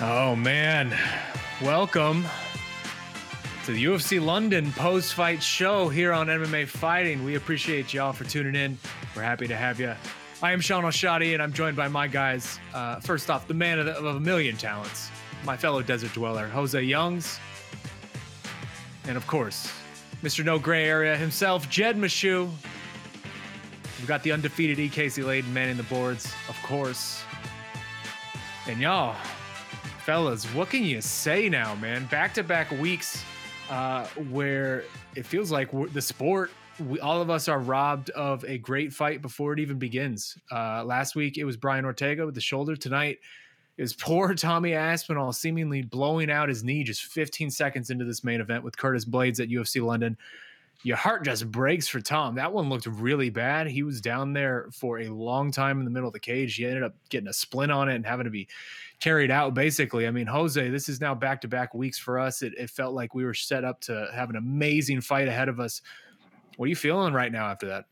Oh man, welcome to the UFC London post-fight show here on MMA Fighting. We appreciate y'all for tuning in. We're happy to have you. I am Shaun Al-Shatti, and I'm joined by my guys. Uh, first off, the man of, the, of, a million talents, my fellow desert dweller, Jose Youngs, and of course, Mr. No Gray Area himself, Jed Meshew. We've got the undefeated E. Casey Layden manning the boards, of course. And y'all, fellas, what can you say now, man? Back to back weeks uh, where it feels like the sport, we, all of us are robbed of a great fight before it even begins. Uh, last week it was Brian Ortega with the shoulder. Tonight is poor Tommy Aspinall seemingly blowing out his knee just 15 seconds into this main event with Curtis Blaydes at UFC London. Your heart just breaks for Tom. That one looked really bad. He was down there for a long time in the middle of the cage. He ended up getting a splint on it and having to be carried out basically. I mean, Jose, this is now back to back weeks for us. It, it, felt like we were set up to have an amazing fight ahead of us. What are you feeling right now after that?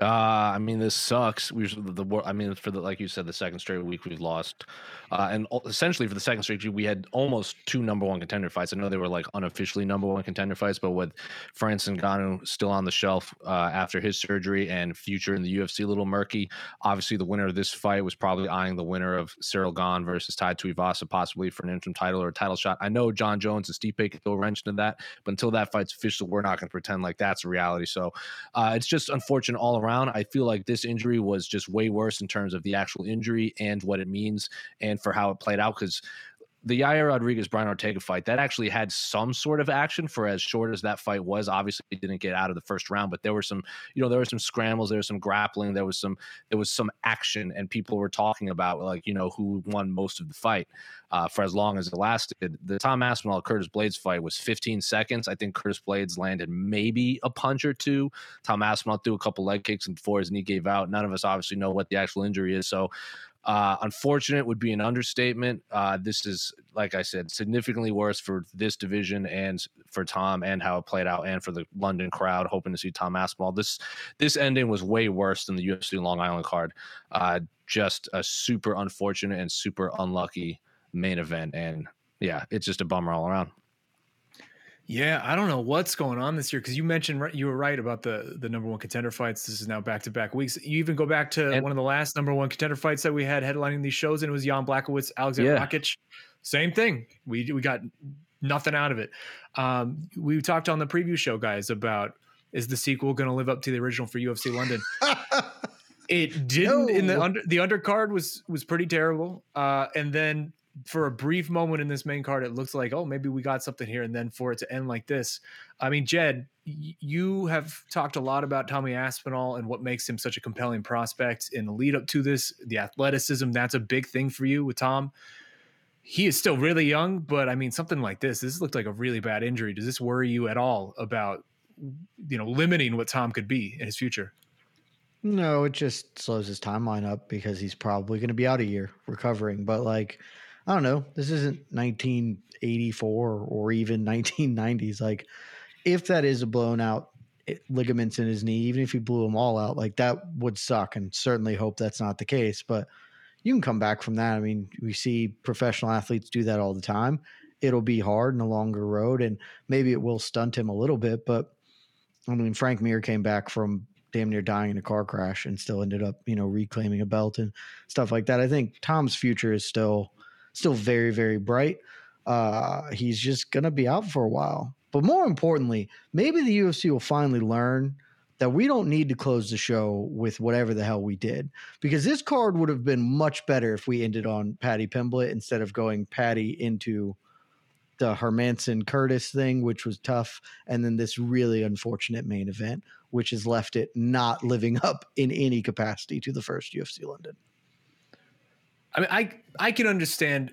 Uh, I mean, this sucks. We the, the I mean, for the like you said, the second straight week we've lost, uh, and essentially for the second straight week we had almost two number one contender fights. I know they were like unofficially number one contender fights, but with Francis Ngannou still on the shelf uh, after his surgery and future in the UFC a little murky. Obviously, the winner of this fight was probably eyeing the winner of Cyril Gane versus Tai Tuivasa possibly for an interim title or a title shot. I know Jon Jones and Stipe could throw a wrench into that, but until that fight's official, we're not going to pretend like that's a reality. So uh, it's just unfortunate all around. I feel like this injury was just way worse in terms of the actual injury and what it means and for how it played out because the Yair Rodriguez Brian Ortega fight that actually had some sort of action for as short as that fight was. Obviously, it didn't get out of the first round, but there were some, you know, there were some scrambles, there was some grappling, there was some, there was some action, and people were talking about like, you know, who won most of the fight uh, for as long as it lasted. The Tom Aspinall Curtis Blaydes fight was 15 seconds. I think Curtis Blaydes landed maybe a punch or two. Tom Aspinall threw a couple leg kicks and before his knee gave out. None of us obviously know what the actual injury is, so uh, unfortunate would be an understatement. Uh, this is, like I said, significantly worse for this division and for Tom and how it played out, and for the London crowd hoping to see Tom Aspinall. This this ending was way worse than the UFC Long Island card. Uh, just a super unfortunate and super unlucky main event, and yeah, it's just a bummer all around. Yeah, I don't know what's going on this year because you mentioned you were right about the the number one contender fights. This is now back to back weeks. You even go back to and, one of the last number one contender fights that we had headlining these shows, and it was Jan Blachowicz, Alexander yeah. Rakic. Same thing. We we got nothing out of it. Um, we talked on the preview show, guys, about is the sequel going to live up to the original for UFC London? it didn't. No. In the under the undercard was was pretty terrible. Uh, and then for a brief moment in this main card, it looks like, oh, maybe we got something here. And then for it to end like this, I mean, Jed, y- you have talked a lot about Tommy Aspinall and what makes him such a compelling prospect in the lead up to this. The athleticism, that's a big thing for you with Tom. He is still really young, but I mean, something like this, this looked like a really bad injury. Does this worry you at all about, you know, limiting what Tom could be in his future? No, it just slows his timeline up because he's probably going to be out a year recovering. But like, I don't know. This isn't 1984 or even 1990s. Like, if that is a blown out eh, ligaments in his knee, even if he blew them all out, like that would suck. And certainly hope that's not the case. But you can come back from that. I mean, we see professional athletes do that all the time. It'll be hard and a longer road, and maybe it will stunt him a little bit. But I mean, Frank Mir came back from damn near dying in a car crash and still ended up, you know, reclaiming a belt and stuff like that. I think Tom's future is still still very, very bright. Uh, he's just going to be out for a while. But more importantly, maybe the UFC will finally learn that we don't need to close the show with whatever the hell we did because this card would have been much better if we ended on Paddy Pimblett instead of going Paddy into the Hermansson Curtis thing, which was tough, and then this really unfortunate main event, which has left it not living up in any capacity to the first UFC London. I mean, I I can understand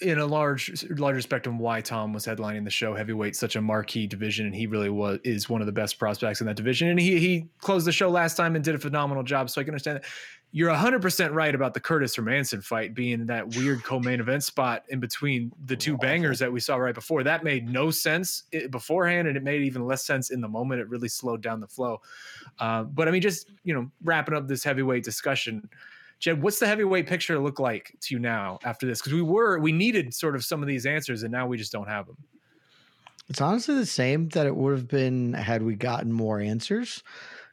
in a large larger spectrum why Tom was headlining the show heavyweight such a marquee division and he really was is one of the best prospects in that division. And he he closed the show last time and did a phenomenal job so I can understand that. You're 100% right about the Curtis Hermansson fight being that weird co-main event spot in between the two bangers that we saw right before. That made no sense beforehand and it made even less sense in the moment. It really slowed down the flow. Uh, but I mean just you know wrapping up this heavyweight discussion Jed, what's the heavyweight picture look like to you now after this? Because we were we needed sort of some of these answers, and now we just don't have them. It's honestly the same that it would have been had we gotten more answers.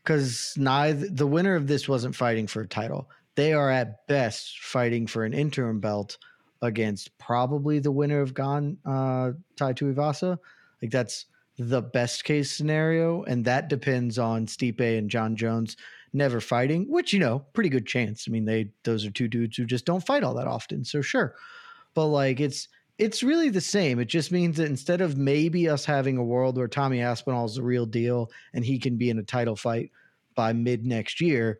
Because neither the winner of this wasn't fighting for a title. They are at best fighting for an interim belt against probably the winner of Gane uh, Tai Tuivasa. Like that's the best case scenario, and that depends on Stipe and Jon Jones never fighting, which you know, pretty good chance. I mean, they those are two dudes who just don't fight all that often, so sure. But like it's it's really the same. It just means that instead of maybe us having a world where Tommy Aspinall is the real deal and he can be in a title fight by mid next year,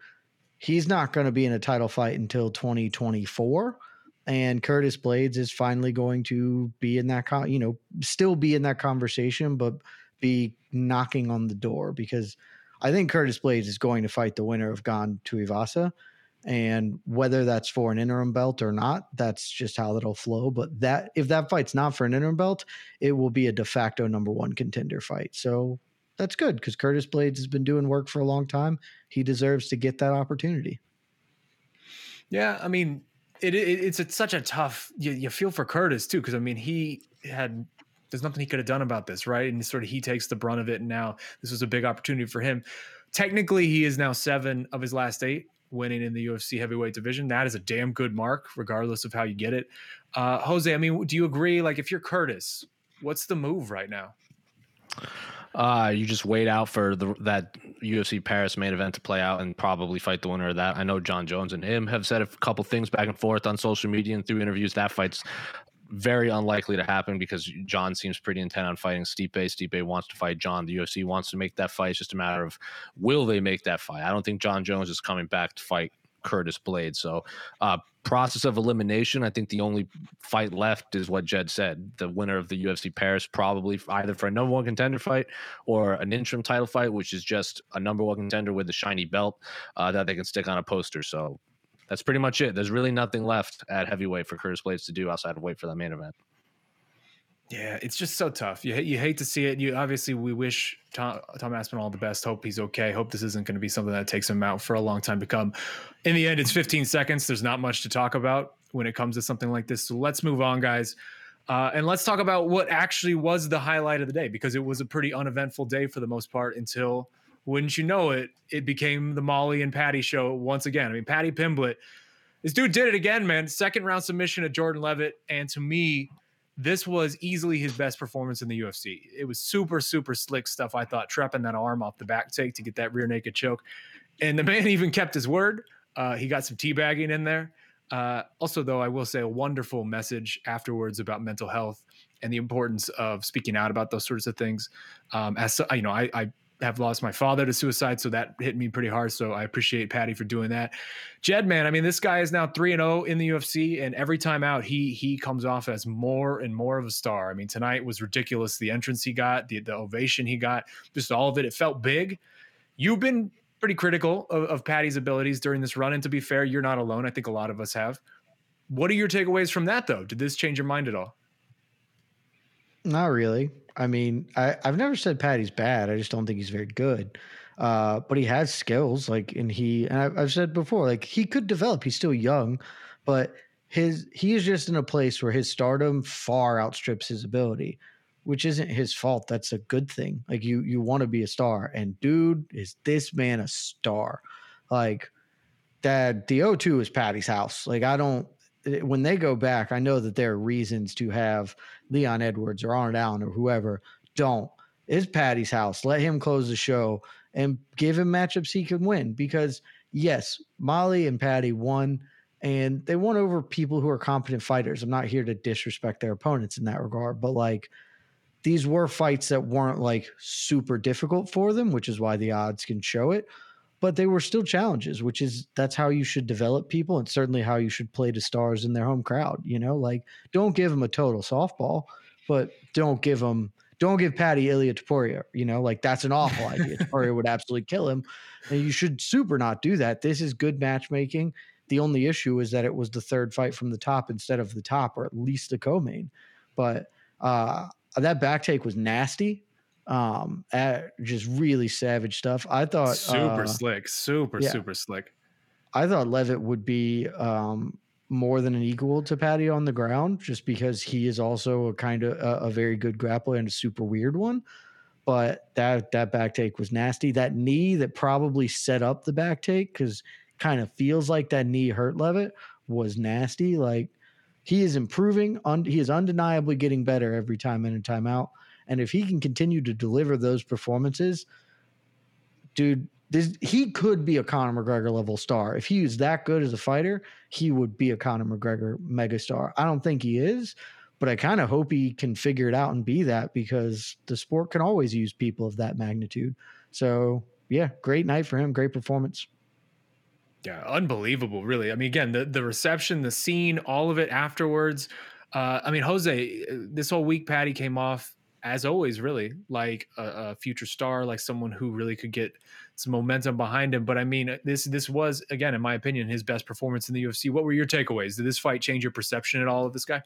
he's not going to be in a title fight until 2024 and Curtis Blaydes is finally going to be in that con- you know still be in that conversation but be knocking on the door because I think Curtis Blaydes is going to fight the winner of Gane Tuivasa. And whether that's for an interim belt or not, that's just how it'll flow. But that if that fight's not for an interim belt, it will be a de facto number one contender fight. So that's good because Curtis Blaydes has been doing work for a long time. He deserves to get that opportunity. Yeah, I mean, it, it it's, it's such a tough. You, you feel for Curtis too because I mean he had there's nothing he could have done about this, right? And sort of he takes the brunt of it. And now this was a big opportunity for him. Technically, he is now seven of his last eight winning in the UFC heavyweight division. That is a damn good mark, regardless of how you get it. Uh, Jose, I mean, do you agree? Like, if you're Curtis, what's the move right now? Uh, you just wait out for the that UFC Paris main event to play out and probably fight the winner of that. I know Jon Jones and him have said a couple things back and forth on social media and through interviews. That fight's very unlikely to happen because Jon seems pretty intent on fighting Stipe. Stipe wants to fight Jon. The UFC wants to make that fight. It's just a matter of will they make that fight. I don't think Jon Jones is coming back to fight Curtis Blade. So, uh, process of elimination. I think the only fight left is what Jed said. The winner of the UFC Paris probably either for a number one contender fight or an interim title fight, which is just a number one contender with a shiny belt uh, that they can stick on a poster. So that's pretty much it. There's really nothing left at heavyweight for Curtis Blaydes to do outside of wait for that main event. Yeah, it's just so tough. You you hate to see it. You obviously we wish Tom Tom Aspinall all the best. Hope he's okay. Hope this isn't going to be something that takes him out for a long time to come. In the end, it's 15 seconds. There's not much to talk about when it comes to something like this. So let's move on, guys. Uh, and let's talk about what actually was the highlight of the day because it was a pretty uneventful day for the most part until wouldn't you know it, it became the Molly and Paddy show once again. I mean, Paddy Pimblett, this dude did it again, man. Second round submission of Jordan Leavitt. And to me, this was easily his best performance in the UFC. It was super, super slick stuff. I thought trapping that arm off the back take to get that rear naked choke. And the man even kept his word. Uh, he got some teabagging in there. Uh, also, though, I will say a wonderful message afterwards about mental health and the importance of speaking out about those sorts of things. Um, as you know, I, I have lost my father to suicide, so that hit me pretty hard. So I appreciate Paddy for doing that. Jed, man, I mean, this guy is now three and zero oh in the UFC, and every time out, he he comes off as more and more of a star. I mean, tonight was ridiculous. The entrance he got, the the ovation he got, just all of it. It felt big. You've been pretty critical of, of Paddy's abilities during this run, and to be fair, you're not alone. I think a lot of us have. What are your takeaways from that, though? Did this change your mind at all? Not really. I mean, I, I've never said Paddy's bad. I just don't think he's very good. Uh, but he has skills, like, and he, and I've, I've said before, like, he could develop. He's still young, but his he is just in a place where his stardom far outstrips his ability, which isn't his fault. That's a good thing. Like, you you want to be a star, and dude, is this man a star? Like, that the O2 is Paddy's house. Like, I don't Eh, when they go back, I know that there are reasons to have Leon Edwards or Arnold Allen or whoever. Don't. It's Paddy's house. Let him close the show and give him matchups he can win. Because yes, Molly and Paddy won, and they won over people who are competent fighters. I'm not here to disrespect their opponents in that regard, but like these were fights that weren't like super difficult for them, which is why the odds can show it but they were still challenges, which is that's how you should develop people and certainly how you should play to stars in their home crowd. You know, like don't give them a total softball, but don't give them don't give Paddy Ilia Topuria. You know, like that's an awful idea. Topuria would absolutely kill him, and you should super not do that. This is good matchmaking. The only issue is that it was the third fight from the top instead of the top, or at least the co-main. But uh, that back take was nasty um at just really savage stuff. I thought super uh, slick super yeah. super slick. I thought Leavitt would be um more than an equal to Paddy on the ground just because he is also a kind of a, a, very good grappler and a super weird one. But that that back take was nasty. That knee that probably set up the back take because kind of feels like that knee hurt Leavitt was nasty. Like he is improving un, he is undeniably getting better every time in and time out and if he can continue to deliver those performances, dude, this, he could be a Conor McGregor level star. If he is that good as a fighter, he would be a Conor McGregor megastar. I don't think he is, but I kind of hope he can figure it out and be that because the sport can always use people of that magnitude. So, yeah, great night for him. Great performance. Yeah, unbelievable, really. I mean, again, the the reception, the scene, all of it afterwards. Uh, I mean, Jose, this whole week, Paddy came off as always, really like a, a, future star, like someone who really could get some momentum behind him. But I mean, uh, this this was again, in my opinion, his best performance in the UFC. What were your takeaways? Did this fight change your perception at all of this guy?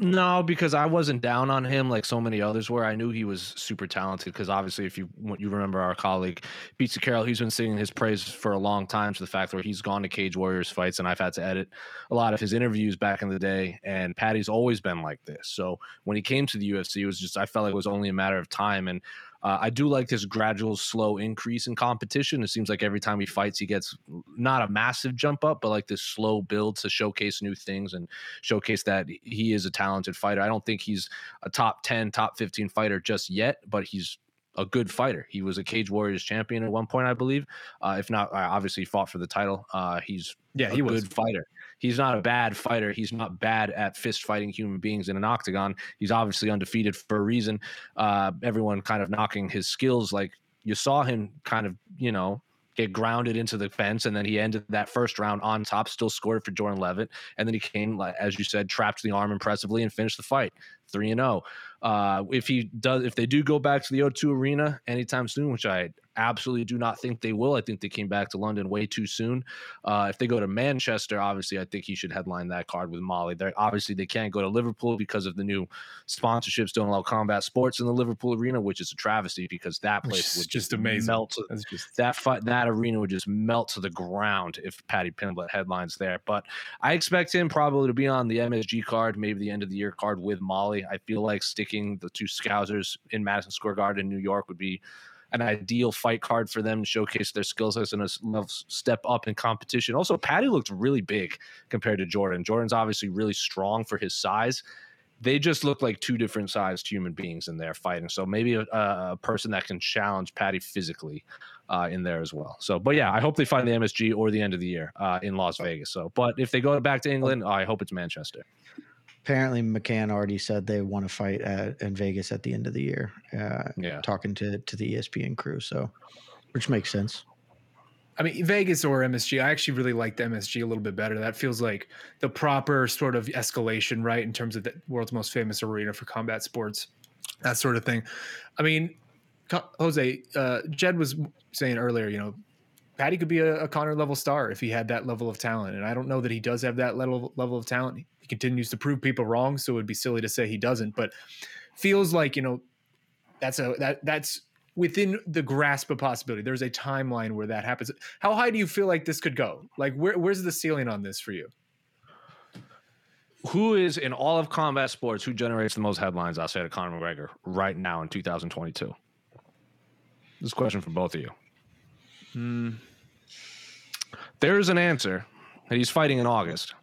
No, because I wasn't down on him like so many others were. I knew he was super talented because obviously, if you you remember our colleague Peter Carroll, he's been singing his praise for a long time to the fact where he's gone to Cage Warriors fights, and I've had to edit a lot of his interviews back in the day. And Paddy's always been like this. So when he came to the UFC, it was just I felt like it was only a matter of time. And uh, I do like this gradual, slow increase in competition. It seems like every time he fights, he gets not a massive jump up, but like this slow build to showcase new things and showcase that he is a talented fighter. I don't think he's a top 10, top 15 fighter just yet, but he's a good fighter. He was a Cage Warriors champion at one point, I believe. Uh, if not, I obviously fought for the title. Uh, he's yeah, he was a good fighter he's not a bad fighter. He's not bad at fist fighting human beings in an octagon. He's obviously undefeated for a reason. Uh, everyone kind of knocking his skills. Like you saw him kind of, you know, get grounded into the fence, and then he ended that first round on top, still scored for Jordan Leavitt, and then he came, as you said, trapped the arm impressively and finished the fight three and zero. Oh. Uh, if he does, if they do go back to the O2 Arena anytime soon, which I absolutely do not think they will. I think they came back to London way too soon. Uh, if they go to Manchester, obviously, I think he should headline that card with Molly. They're, obviously, they can't go to Liverpool because of the new sponsorships don't allow combat sports in the Liverpool arena, which is a travesty because that place would just, just amazing. melt. just... That fight, that arena would just melt to the ground if Paddy Pimblett headlines there. But I expect him probably to be on the MSG card, maybe the end of the year card with Molly. I feel like sticking the two Scousers in Madison Square Garden in New York would be an ideal fight card for them to showcase their skill sets and a step up in competition. Also, Paddy looked really big compared to Jordan. Jordan's obviously really strong for his size. they just look like two different sized human beings in there fighting. So maybe a, a person that can challenge Paddy physically uh, in there as well. So, but yeah, I hope they find the MSG or the end of the year uh, in Las Vegas. So, but if they go back to England, I hope it's Manchester. Apparently, McCann already said they want to fight at, in Vegas at the end of the year. Uh, Yeah. talking to to the ESPN crew, so which makes sense. I mean, Vegas or MSG, I actually really like the MSG a little bit better. That feels like the proper sort of escalation, right? In terms of the world's most famous arena for combat sports, that sort of thing. I mean, Jose, uh, Jed was saying earlier, you know, Paddy could be a, a Conor level star if he had that level of talent. And I don't know that he does have that level, level of talent. He continues to prove people wrong. So it would be silly to say he doesn't, but feels like, you know, that's a, that, that's, within the grasp of possibility. There's a timeline where that happens. How high do you feel like this could go? Like where, where's the ceiling on this for you? Who is in all of combat sports who generates the most headlines? I'll say to Conor McGregor right now in 2022. This is a question for both of you. Hmm. Hmm. There's an answer that he's fighting in August.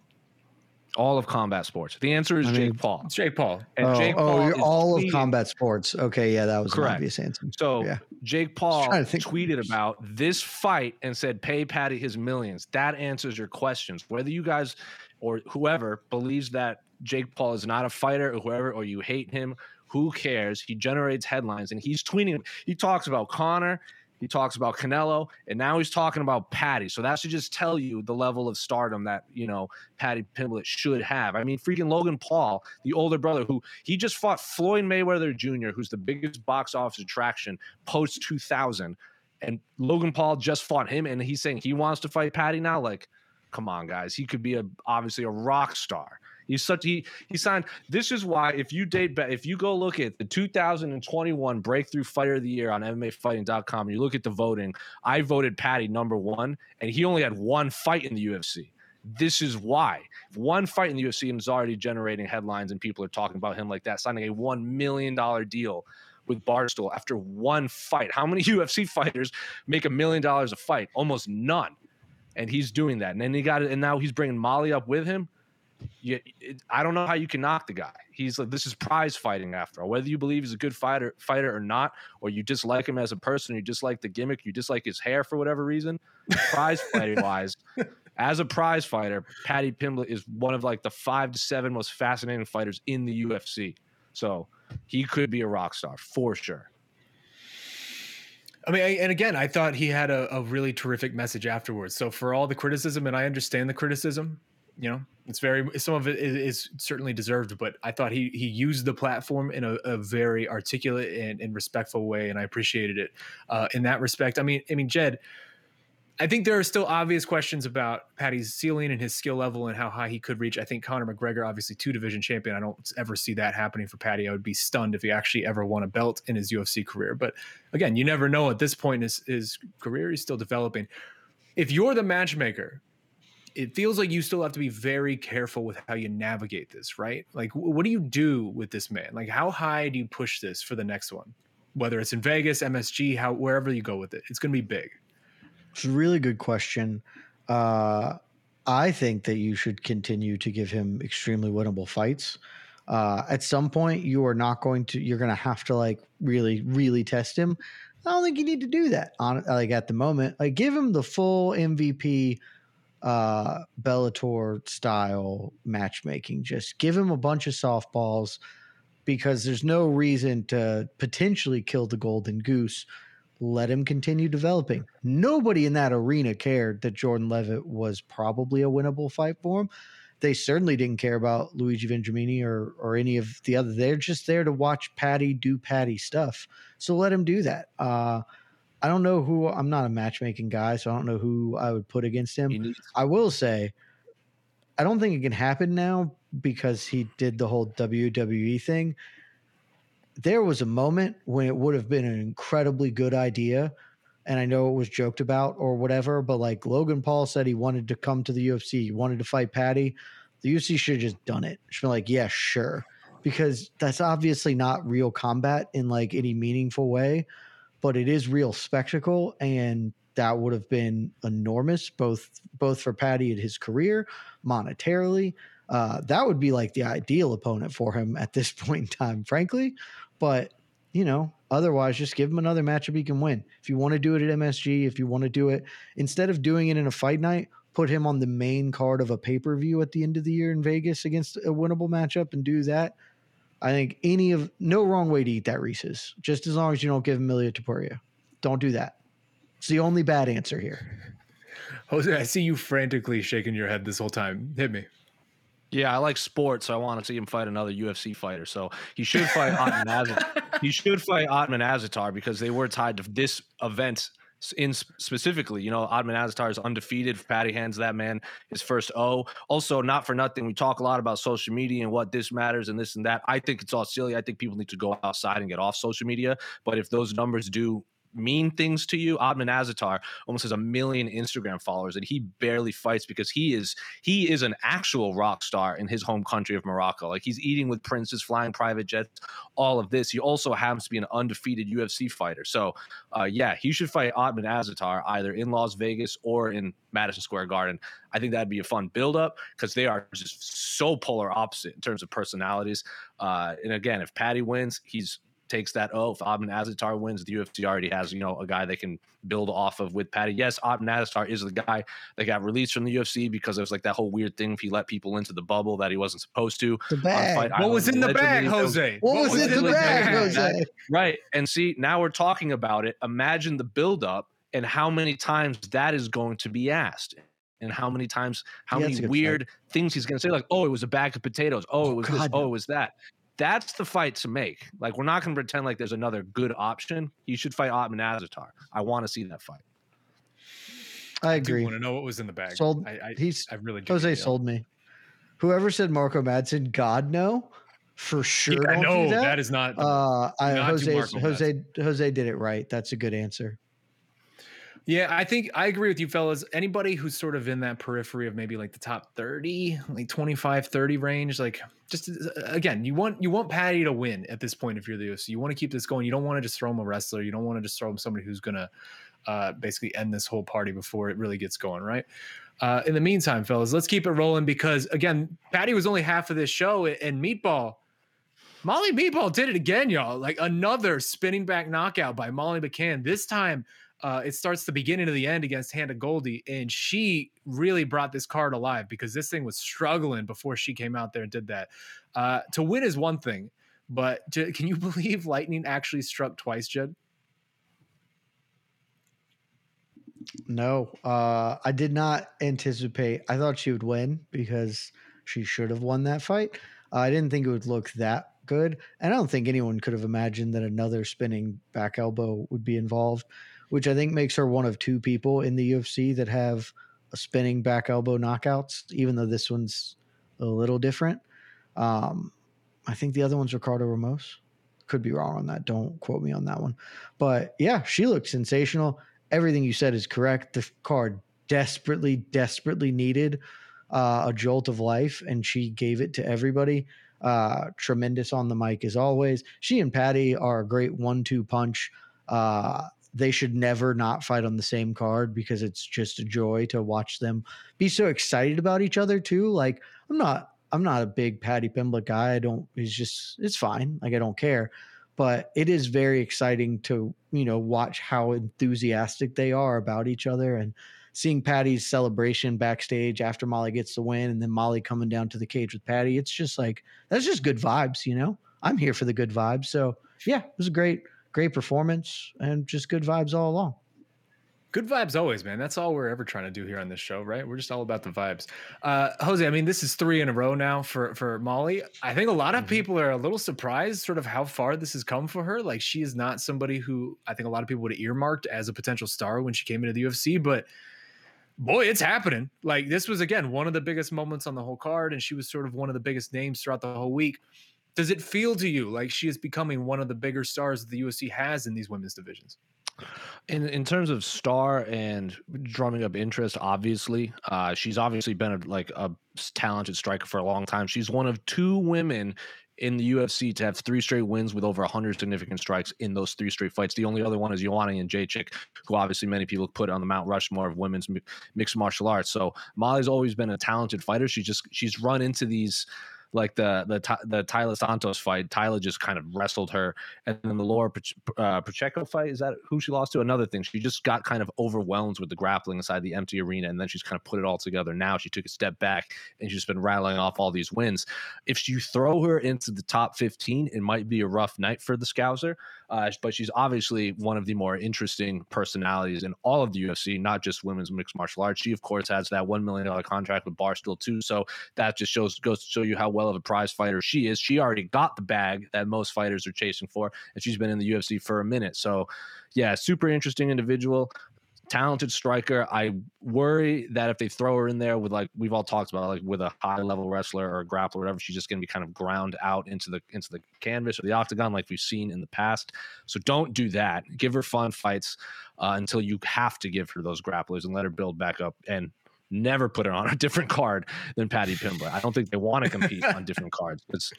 All of combat sports. The answer is I mean- Jake Paul. It's Jake Paul. And oh, Jake oh, Paul you're is all of combat sports. Okay, yeah, that was Correct. an obvious answer. So yeah. Jake Paul trying think- tweeted about this fight and said, "Pay Paddy his millions. That answers your questions. Whether you guys or whoever believes that Jake Paul is not a fighter or whoever, or you hate him, who cares? He generates headlines and he's tweeting. He talks about Conor. He talks about Canelo, and now he's talking about Paddy. So that should just tell you the level of stardom that you know Paddy Pimblett should have. I mean, freaking Logan Paul, the older brother, who he just fought Floyd Mayweather Jr., who's the biggest box office attraction post 2000, and Logan Paul just fought him, and he's saying he wants to fight Paddy now. Like, come on, guys, he could be a obviously a rock star. He's such he he signed. This is why if you date back, if you go look at the 2021 Breakthrough Fighter of the Year on MMAfighting.com, and you look at the voting, I voted Paddy number one, and he only had one fight in the UFC. This is why one fight in the UFC and is already generating headlines, and people are talking about him like that, signing a one million dollar deal with Barstool after one fight. How many UFC fighters make a million dollars a fight? Almost none. And he's doing that, and then he got it, and now he's bringing Molly up with him you, it, I don't know how you can knock the guy. He's like this is prize fighting after all. Whether you believe he's a good fighter fighter or not, or you dislike him as a person, you dislike the gimmick, you dislike his hair for whatever reason, prize fighting wise, as a prize fighter, Paddy Pimblett is one of like the five to seven most fascinating fighters in the UFC. So he could be a rock star for sure. I mean, I, and again, I thought he had a, a really terrific message afterwards. So for all the criticism, and I understand the criticism, you know, it's very some of it is, certainly deserved. But I thought he he used the platform in a, a very articulate and, and respectful way, and I appreciated it uh, in that respect. I mean, I mean, Jed, I think there are still obvious questions about Paddy's ceiling and his skill level and how high he could reach. I think Conor McGregor, obviously two division champion. I don't ever see that happening for Paddy. I would be stunned if he actually ever won a belt in his UFC career. But again, you never know at this point in his, his career. He's still developing. If you're the matchmaker, it feels like you still have to be very careful with how you navigate this, right? Like, what do you do with this man? Like, how high do you push this for the next one? Whether it's in Vegas, MSG, how wherever you go with it, it's going to be big. It's a really good question. Uh, I think that you should continue to give him extremely winnable fights. Uh, at some point, you are not going to. You're going to have to like really, really test him. I don't think you need to do that on like at the moment. Like give him the full MVP uh Bellator style matchmaking. Just give him a bunch of softballs because there's no reason to potentially kill the golden goose. Let him continue developing. Nobody in that arena cared that Jordan Leavitt was probably a winnable fight for him. They certainly didn't care about Luigi Vendramini or or any of the other. They're just there to watch Paddy do Paddy stuff. So let him do that. Uh, I don't know who. I'm not a matchmaking guy, so I don't know who I would put against him. I will say, I don't think it can happen now because he did the whole WWE thing. There was a moment when it would have been an incredibly good idea. And I know it was joked about or whatever, but like Logan Paul said he wanted to come to the UFC, he wanted to fight Paddy. The UFC should have just done it. Should be like, yeah, sure. Because that's obviously not real combat in like any meaningful way, but it is real spectacle. And that would have been enormous, both both for Paddy and his career, monetarily. Uh, that would be like the ideal opponent for him at this point in time, frankly. But you know, otherwise, just give him another matchup he can win. If you want to do it at MSG, if you want to do it instead of doing it in a fight night, put him on the main card of a pay per view at the end of the year in Vegas against a winnable matchup and do that. I think any of no wrong way to eat that Reese's, just as long as you don't give Ilia Topuria. Don't do that. It's the only bad answer here. Jose, I see you frantically shaking your head this whole time. Hit me. Yeah, I like sports. So I want to see him fight another UFC fighter. So he should fight Otman Azaitar. he should fight Otman Azaitar because they were tied to this event in specifically, you know, Otman Azaitar is undefeated. Paddy hands that man his first O. Also, not for nothing, we talk a lot about social media and what this matters and this and that. I think it's all silly. I think people need to go outside and get off social media. But if those numbers do mean things to you. Otman Azaitar almost has a million Instagram followers, and he barely fights because he is he is an actual rock star in his home country of Morocco. Like he's eating with princes, flying private jets, all of this. He also happens to be an undefeated UFC fighter. So, uh, yeah, he should fight Otman Azaitar either in Las Vegas or in Madison Square Garden. I think that'd be a fun buildup because they are just so polar opposite in terms of personalities. Uh, and again, if Paddy wins, he's takes that oh if Otman Azaitar wins. The UFC already has you know a guy they can build off of with Paddy. Yes Otman Azaitar is the guy that got released from the UFC because it was like that whole weird thing if he let people into the bubble that he wasn't supposed to the bag. what was in the bag Jose? What, what was, in the bag, bag? Jose? Right and see now we're talking about it. Imagine the buildup and how many times that is going to be asked and how many times how yeah, many weird fight. things he's going to say like oh it was a bag of potatoes. Oh it oh, was God, this oh it was that that's the fight to make. Like, we're not going to pretend like there's another good option. You should fight Otman Azaitar. I want to see that fight. I agree. I want to know what was in the bag. Sold. I, I he's. I really. Jose sold me. Whoever said Marco Madsen, God no, for sure. Yeah, no, that. that is not. Uh, I, Jose. Jose. Jose did it right. That's a good answer. Yeah, I think I agree with you fellas. Anybody who's sort of in that periphery of maybe like the top 30, like 25, 30 range, like just uh, again, you want you want Paddy to win at this point if you're the UFC. You want to keep this going. You don't want to just throw him a wrestler. You don't want to just throw him somebody who's gonna uh, basically end this whole party before it really gets going, right? Uh, in the meantime, fellas, let's keep it rolling because again, Paddy was only half of this show, and Meatball, Molly Meatball did it again, y'all. Like another spinning back knockout by Molly McCann. This time uh, it starts the beginning of the end against Hannah Goldy, and she really brought this card alive because this thing was struggling before she came out there and did that. Uh, to win is one thing, but to, can you believe lightning actually struck twice, Jed? No, uh, I did not anticipate. I thought she would win because she should have won that fight. Uh, I didn't think it would look that good, and I don't think anyone could have imagined that another spinning back elbow would be involved which I think makes her one of two people in the UFC that have a spinning back elbow knockouts, even though this one's a little different. Um, I think the other one's Ricardo Ramos. Could be wrong on that. Don't quote me on that one. But yeah, she looked sensational. Everything you said is correct. The card desperately, desperately needed uh, a jolt of life, and she gave it to everybody. Uh, tremendous on the mic as always. She and Paddy are a great one-two punch. Uh, they should never not fight on the same card because it's just a joy to watch them be so excited about each other too. Like I'm not I'm not a big Paddy Pimblett guy. I don't it's just it's fine. Like I don't care. But it is very exciting to, you know, watch how enthusiastic they are about each other and seeing Paddy's celebration backstage after Molly gets the win and then Molly coming down to the cage with Paddy. It's just like that's just good vibes, you know? I'm here for the good vibes. So yeah, it was a great great performance, and just good vibes all along. Good vibes always, man. That's all we're ever trying to do here on this show, right? We're just all about the vibes. Uh, Jose, I mean, this is three in a row now for for Molly. I think a lot of mm-hmm. people are a little surprised, sort of how far this has come for her. Like, she is not somebody who I think a lot of people would have earmarked as a potential star when she came into the UFC, but boy, it's happening. Like, this was again one of the biggest moments on the whole card, and she was sort of one of the biggest names throughout the whole week. Does it feel to you like she is becoming one of the bigger stars that the UFC has in these women's divisions? In in terms of star and drumming up interest, obviously, uh, she's obviously been a, like a talented striker for a long time. She's one of two women in the UFC to have three straight wins with over 100 significant strikes in those three straight fights. The only other one is Joanna Jędrzejczyk, who obviously many people put on the Mount Rushmore of women's mixed martial arts. So Molly's always been a talented fighter. She just she's run into these like the the the Taila Santos fight, Taila just kind of wrestled her, and then the Laura uh, Pacheco fight is that who she lost to? Another thing, she just got kind of overwhelmed with the grappling inside the empty arena, and then she's kind of put it all together. Now she took a step back, and she's been rattling off all these wins. If you throw her into the top fifteen, it might be a rough night for the Scouser. Uh, but she's obviously one of the more interesting personalities in all of the UFC, not just women's mixed martial arts. She, of course, has that one million dollar contract with Barstool too, so that just shows goes to show you how well of a prize fighter she is. She already got the bag that most fighters are chasing for, and she's been in the UFC for a minute. So, yeah, super interesting individual talented striker. I worry that if they throw her in there with like we've all talked about, like with a high level wrestler or grappler, or whatever, she's just going to be kind of ground out into the into the canvas or the octagon, like we've seen in the past. So don't do that. Give her fun fights uh, until you have to give her those grapplers and let her build back up. And never put it on a different card than Paddy Pimblett. I don't think they want to compete on different cards because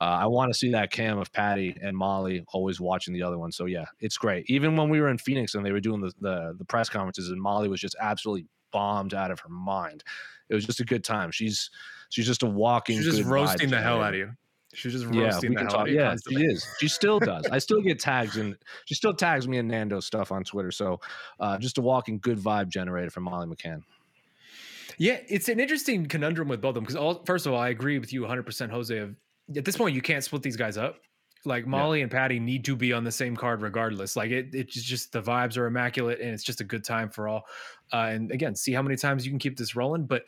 uh, I want to see that cam of Paddy and Molly always watching the other one. So yeah, it's great. Even when we were in Phoenix and they were doing the the, the press conferences and Molly was just absolutely bombed out of her mind. It was just a good time. She's she's just a walking. She's just roasting the hell out of you. She's just roasting yeah, the hell talk, out of you. Yeah, constantly. she is. She still does. I still get tags and she still tags me and Nando stuff on Twitter. So uh, just a walking good vibe generator from Molly McCann. Yeah, it's an interesting conundrum with both of them because first of all, I agree with you 100%, Jose. Of at this point, you can't split these guys up. Like Molly yeah. and Paddy need to be on the same card regardless. Like it, it's just the vibes are immaculate and it's just a good time for all. Uh, and again, see how many times you can keep this rolling. But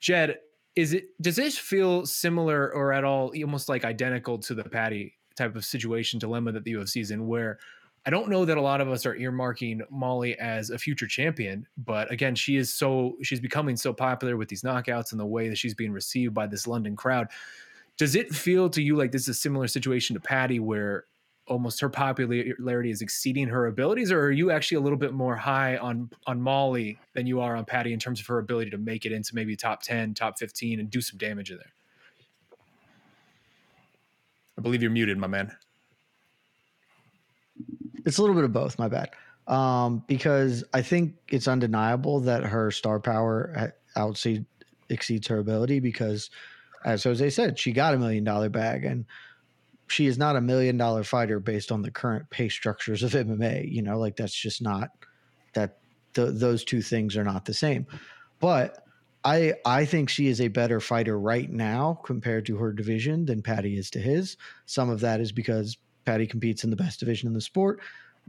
Jed, is it does this feel similar or at all almost like identical to the Paddy type of situation dilemma that the UFC is in, where I don't know that a lot of us are earmarking Molly as a future champion, but again, she is so she's becoming so popular with these knockouts and the way that she's being received by this London crowd. Does it feel to you like this is a similar situation to Paddy where almost her popularity is exceeding her abilities, or are you actually a little bit more high on on Molly than you are on Paddy in terms of her ability to make it into maybe top 10, top 15 and do some damage in there? I believe you're muted, my man. It's a little bit of both. My bad. Um, because I think it's undeniable that her star power outseed exceeds her ability. Because, as Jose said, she got a million dollar bag, and she is not a million dollar fighter based on the current pay structures of MMA. You know, like that's just not that. The, those two things are not the same. But I I think she is a better fighter right now compared to her division than Paddy is to his. Some of that is because Paddy competes in the best division in the sport.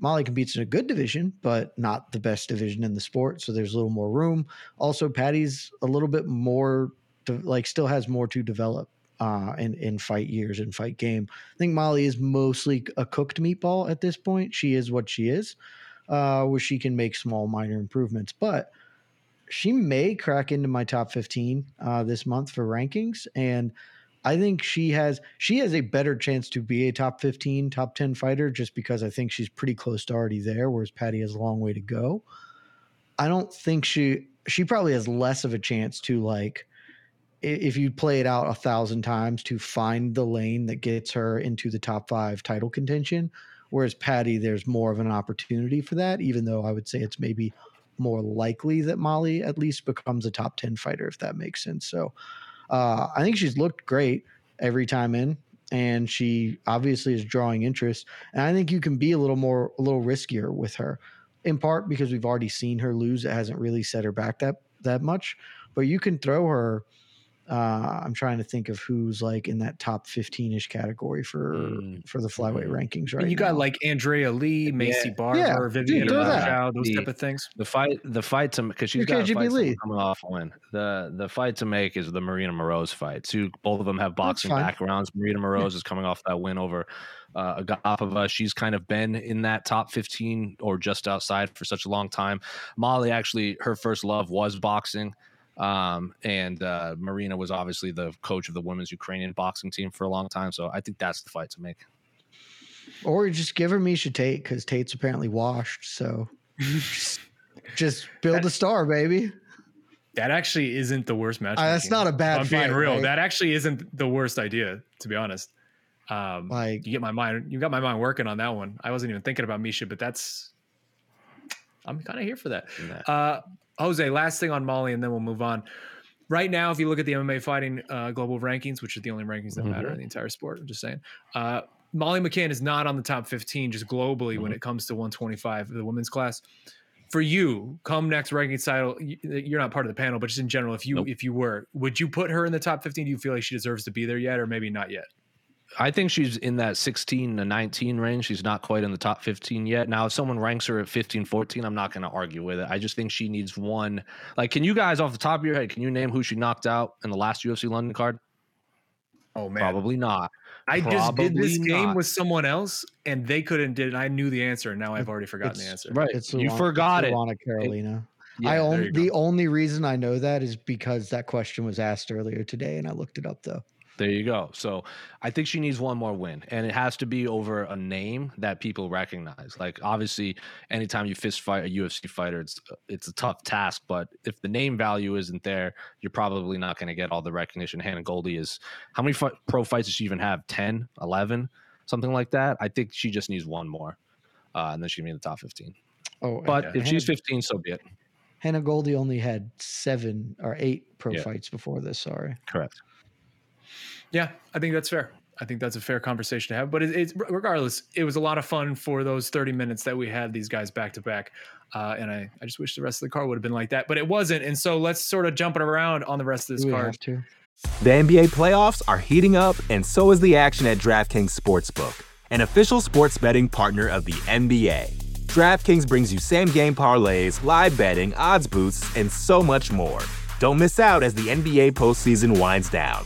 Molly competes in a good division, but not the best division in the sport. So there's a little more room. Also, Paddy's a little bit more, to, like, still has more to develop uh, in in fight years and fight game. I think Molly is mostly a cooked meatball at this point. She is what she is, uh, where she can make small minor improvements, but she may crack into my top 15 uh, this month for rankings. And I think she has she has a better chance to be a top 15, top 10 fighter just because I think she's pretty close to already there, whereas Paddy has a long way to go. I don't think she she probably has less of a chance to like if you play it out a thousand times to find the lane that gets her into the top five title contention. Whereas Paddy, there's more of an opportunity for that, even though I would say it's maybe more likely that Molly at least becomes a top 10 fighter, if that makes sense. So uh, I think she's looked great every time in, and she obviously is drawing interest. And I think you can be a little more, a little riskier with her, in part because we've already seen her lose. It hasn't really set her back that that much, but you can throw her uh, I'm trying to think of who's like in that top 15 ish category for mm. for the flyweight mm. rankings, right? And you got like Andrea Lee, Maycee yeah. Barber, yeah. Viviane Araujo, those the, type of things. The fight, the fight to because she's got a fight coming off win. The the fight to make is the Maryna Moroz fight. Two, both of them have boxing backgrounds. Maryna Moroz yeah. is coming off that win over uh, Agapova. She's kind of been in that top 15 or just outside for such a long time. Molly actually, her first love was boxing. Um, and uh, Maryna was obviously the coach of the women's Ukrainian boxing team for a long time. So I think that's the fight to make. Or just give her Miesha Tate because Tate's apparently washed. So just, build a star, baby. That actually isn't the worst match. Uh, that's not a bad. I'm fight, being real. Right? That actually isn't the worst idea, to be honest. Um, Like- you get my mind, you got my mind working on that one. I wasn't even thinking about Miesha, but that's I'm kind of here for that. Nah. Uh, Jose, last thing on Molly, and then we'll move on. Right now, if you look at the MMA fighting uh, global rankings, which are the only rankings that matter Mhm. in the entire sport, I'm just saying, uh, Molly McCann is not on the top 15 just globally when Mhm. it comes to 125, the women's class. For you, come next ranking title, you're not part of the panel, but just in general, if you Nope. if you were, would you put her in the top 15? Do you feel like she deserves to be there yet, or maybe not yet? I think she's in that 16 to 19 range. She's not quite in the top 15 yet. Now, if someone ranks her at 15, 14, I'm not going to argue with it. I just think she needs one. Like, can you guys, off the top of your head, can you name who she knocked out in the last UFC London card? Oh man, Probably not. I just did this probably game with someone else, and they couldn't did it. I knew the answer, and now I've already forgotten the answer. Right. It's you Luana- forgot it. Luana Carolina. Yeah, I there only the only reason I know that is because that question was asked earlier today, and I looked it up though. There you go. So I think she needs one more win, and it has to be over a name that people recognize. Like obviously, anytime you fist fight a UFC fighter, it's it's a tough task. But if the name value isn't there, you're probably not going to get all the recognition. Hannah Goldy is how many fi- pro fights does she even have? 10, 11, something like that. I think she just needs one more, uh, and then she can be in the top fifteen. Oh, But and if she's 15, so be it. Hannah Goldy only had seven or eight pro Yeah. fights before this. Sorry. Correct. Yeah, I think that's fair. I think that's a fair conversation to have. But it, it's regardless, it was a lot of fun for those 30 minutes that we had these guys back to back. Uh, and I, I just wish the rest of the car would have been like that, but it wasn't. And so let's sort of jump it around on the rest of this Do we card. to? The NBA playoffs are heating up, and so is the action at DraftKings Sportsbook, an official sports betting partner of the NBA. DraftKings brings you same game parlays, live betting, odds boosts, and so much more. Don't miss out as the NBA postseason winds down.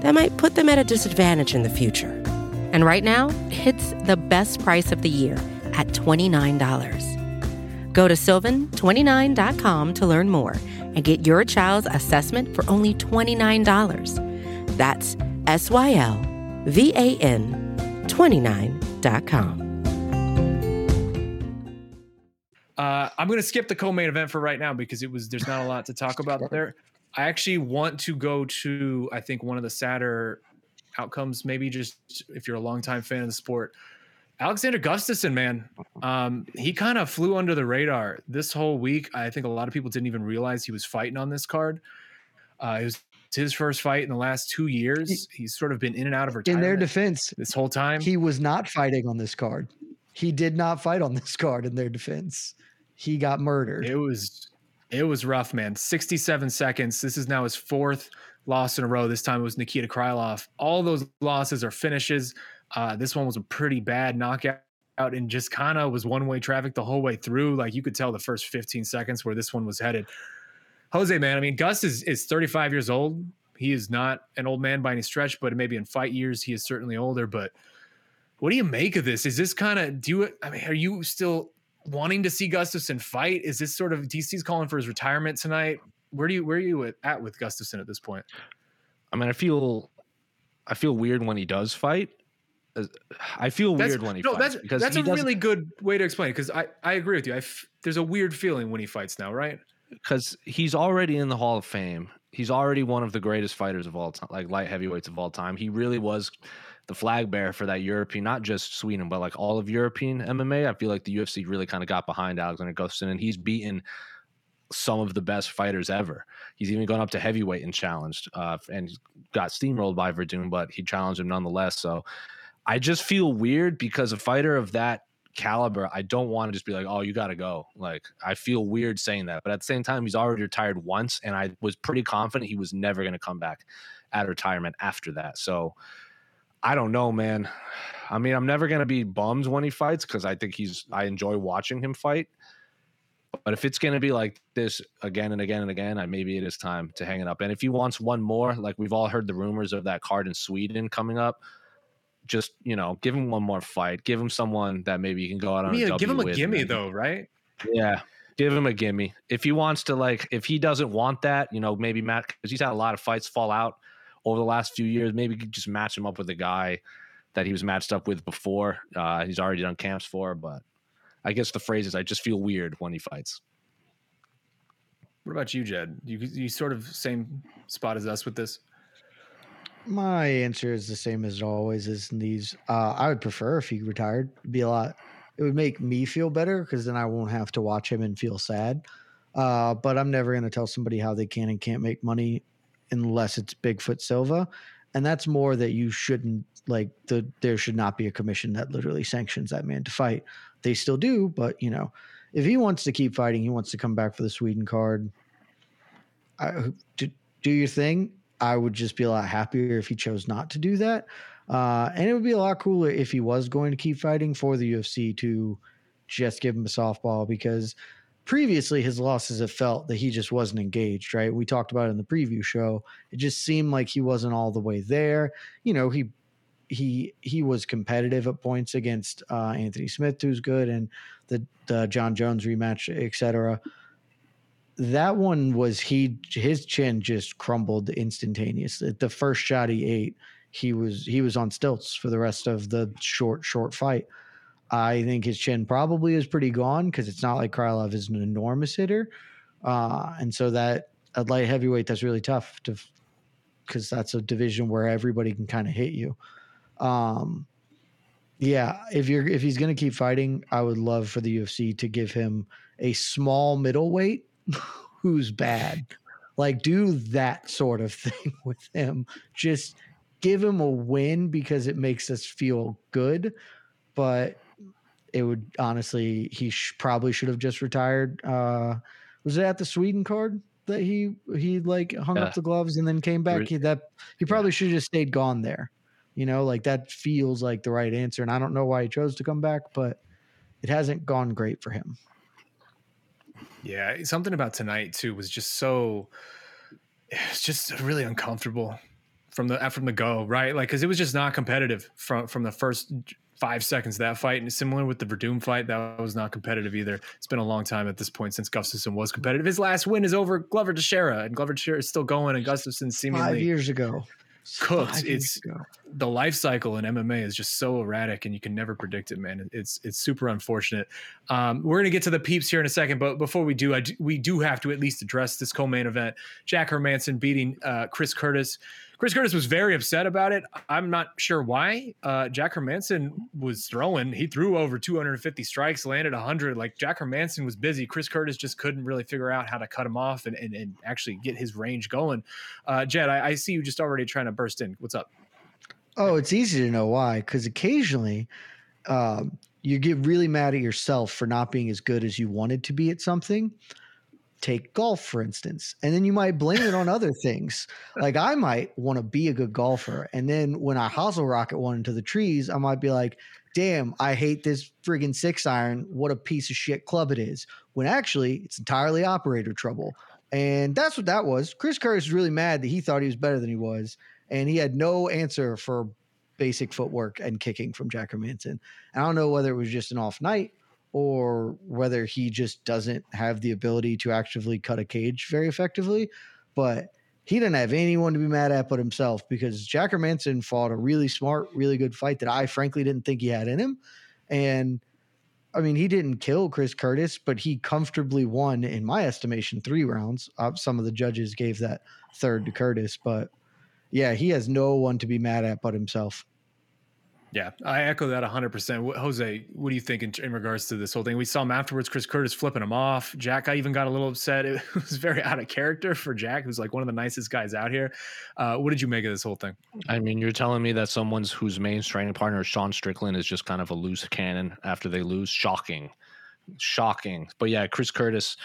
that might put them at a disadvantage in the future. And right now, it's the best price of the year at $29. Go to sylvan29.com to learn more and get your child's assessment for only $29. That's S Y L V A N 29.com. Uh, I'm going to skip the co-main event for right now because it was there's not a lot to talk about there. I actually want to go to I think one of the sadder outcomes, maybe just if you're a longtime fan of the sport. Alexander Gustafsson, man, um, he kind of flew under the radar this whole week. I think a lot of people didn't even realize he was fighting on this card. Uh, it was his first fight in the last two years. He's sort of been in and out of retirement. In their defense, this whole time. he was not fighting on this card. He did not fight on this card in their defense. He got murdered. It was it was rough, man. 67 seconds. This is now his fourth loss in a row. This time it was Nikita Krylov. All those losses are finishes. Uh, this one was a pretty bad knockout and just kind of was one way traffic the whole way through. Like you could tell the first 15 seconds where this one was headed. Jose, man, I mean, Gus is, is 35 years old. He is not an old man by any stretch, but maybe in fight years he is certainly older. But what do you make of this? Is this kind of do you? I mean, are you still wanting to see Gustafsson fight? Is this sort of DC's calling for his retirement tonight? Where do you where are you at with Gustafsson at this point? I mean, I feel I feel weird when he does fight. Uh, I feel that's, weird when he no, fights that's, because that's a really good way to explain it. Because I I agree with you. I f- there's a weird feeling when he fights now, right? because he's already in the Hall of Fame. He's already one of the greatest fighters of all time, like light heavyweights of all time. He really was the flag bearer for that European, not just Sweden, but like all of European MMA. I feel like the UFC really kind of got behind Alexander Gustafsson, and he's beaten some of the best fighters ever. He's even gone up to heavyweight and challenged, uh, and got steamrolled by Werdum, but he challenged him nonetheless. So I just feel weird because a fighter of that caliber, I don't want to just be like, oh, you got to go. Like, I feel weird saying that. But at the same time, he's already retired once, and I was pretty confident he was never going to come back at retirement after that. So I don't know, man. I mean, I'm never going to be bummed when he fights because I think he's, I enjoy watching him fight. But if it's going to be like this again and again and again, I, maybe it is time to hang it up. And if he wants one more, like we've all heard the rumors of that card in Sweden coming up, just you know, give him one more fight. Give him someone that maybe you can go out on. Yeah, a give him a gimme and- though, right? Yeah, give him a gimme. If he wants to, like, if he doesn't want that, you know, maybe Matt because he's had a lot of fights fall out over the last few years. Maybe you could just match him up with a guy that he was matched up with before. Uh, he's already done camps for, but I guess the phrase is I just feel weird when he fights. What about you, Jed? You you sort of same spot as us with this. My answer is the same as it always is in these. Uh, I would prefer if he retired. It'd be a lot. It would make me feel better because then I won't have to watch him and feel sad. Uh, but I'm never going to tell somebody how they can and can't make money unless it's Bigfoot Silva, and that's more that you shouldn't like. The there should not be a commission that literally sanctions that man to fight. They still do, but you know, if he wants to keep fighting, he wants to come back for the Sweden card. I, do, do your thing. I would just be a lot happier if he chose not to do that. Uh, and it would be a lot cooler if he was going to keep fighting for the UFC to just give him a softball because previously his losses have felt that he just wasn't engaged, right? We talked about it in the preview show. It just seemed like he wasn't all the way there. You know, he he he was competitive at points against uh, Anthony Smith, who's good, and the the Jon Jones rematch, etc that one was he his chin just crumbled instantaneously. The first shot he ate, he was he was on stilts for the rest of the short short fight. I think his chin probably is pretty gone because it's not like Krylov is an enormous hitter, uh, and so that at light heavyweight that's really tough to because that's a division where everybody can kind of hit you. Um, yeah, if you're if he's gonna keep fighting, I would love for the UFC to give him a small middleweight who's bad. Like, do that sort of thing with him. Just give him a win because it makes us feel good. But it would honestly, he sh- probably should have just retired. Uh, was it at the Sweden card that he he like hung Yeah. up the gloves and then came back? He, that he probably should have just stayed gone there. You know, like that feels like the right answer. And I don't know why he chose to come back, but it hasn't gone great for him. Yeah, something about tonight too was just so it's just really uncomfortable from the from the go, right? Like cuz it was just not competitive from from the first 5 seconds of that fight and similar with the Werdum fight that was not competitive either. It's been a long time at this point since Gustafsson was competitive. His last win is over Glover Teixeira and Glover Teixeira is still going and Gustafsson Five seemingly years ago. cooked. Five It's ago. the life cycle in MMA is just so erratic and you can never predict it, man. It's it's super unfortunate. Um, we're gonna get to the peeps here in a second, but before we do, I do, we do have to at least address this co-main event: Jack Hermansson beating uh, Chris Curtis. Chris Curtis was very upset about it. I'm not sure why. Uh, Jack Hermansson was throwing. He threw over 250 strikes, landed 100. Like Jack Hermansson was busy. Chris Curtis just couldn't really figure out how to cut him off and, and, and actually get his range going. Uh, Jed, I, I see you just already trying to burst in. What's up? Oh, it's easy to know why. Because occasionally, um, you get really mad at yourself for not being as good as you wanted to be at something. Take golf, for instance, and then you might blame it on other things. Like I might want to be a good golfer, and then when I hosel rocket one into the trees, I might be like, "Damn, I hate this friggin' six iron. What a piece of shit club it is." When actually, it's entirely operator trouble. And that's what that was. Chris Curtis was really mad that he thought he was better than he was, and he had no answer for basic footwork and kicking from Jack Hermansson. I don't know whether it was just an off night or whether he just doesn't have the ability to actively cut a cage very effectively, but he didn't have anyone to be mad at but himself because Jack Hermansson fought a really smart, really good fight that I frankly didn't think he had in him. And I mean, he didn't kill Chris Curtis, but he comfortably won, in my estimation, three rounds. Uh, some of the judges gave that third to Curtis, but yeah, he has no one to be mad at but himself. Yeah, I echo that 100%. Jose, what do you think in, in, regards to this whole thing? We saw him afterwards, Chris Curtis flipping him off. Jack, I even got a little upset. It was very out of character for Jack, who's like one of the nicest guys out here. Uh, what did you make of this whole thing? I mean, you're telling me that someone's whose main training partner, Sean Strickland, is just kind of a loose cannon after they lose? Shocking. Shocking. But yeah, Chris Curtis,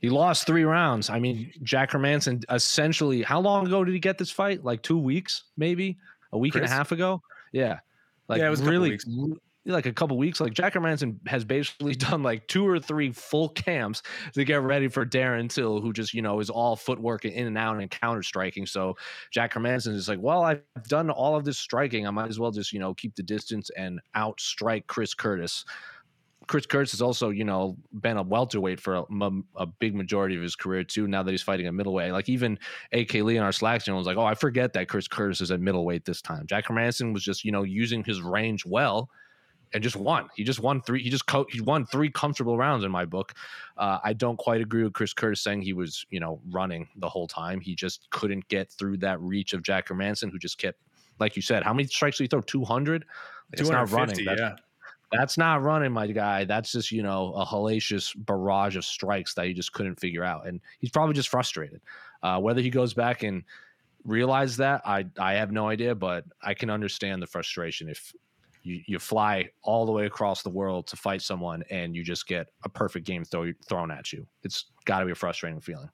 he lost three rounds. I mean, Jack Hermansson essentially, how long ago did he get this fight? Like two weeks, maybe? A week Chris? and a half ago? Yeah. Like yeah, it was really like a couple weeks. Like Jack Hermansson has basically done like two or three full camps to get ready for Darren Till, who just you know is all footwork in and out and counter striking. So Jack Hermansson is like, well, I've done all of this striking. I might as well just you know keep the distance and outstrike Chris Curtis. Chris Curtis has also, you know, been a welterweight for a, a, big majority of his career too. Now that he's fighting a middleweight, like even AK Lee on our Slack channel was like, "Oh, I forget that Chris Curtis is at middleweight this time." Jack Hermansson was just, you know, using his range well, and just won. He just won three. He just co- he won three comfortable rounds in my book. Uh, I don't quite agree with Chris Curtis saying he was, you know, running the whole time. He just couldn't get through that reach of Jack Hermansson, who just kept, like you said, how many strikes did he throw? Two hundred. It's not running. That's, yeah. That's not running, my guy. That's just, you know, a hellacious barrage of strikes that he just couldn't figure out. And he's probably just frustrated. Uh, whether he goes back and realize that, I I have no idea, but I can understand the frustration if you, you fly all the way across the world to fight someone and you just get a perfect game throw, thrown at you. It's got to be a frustrating feeling.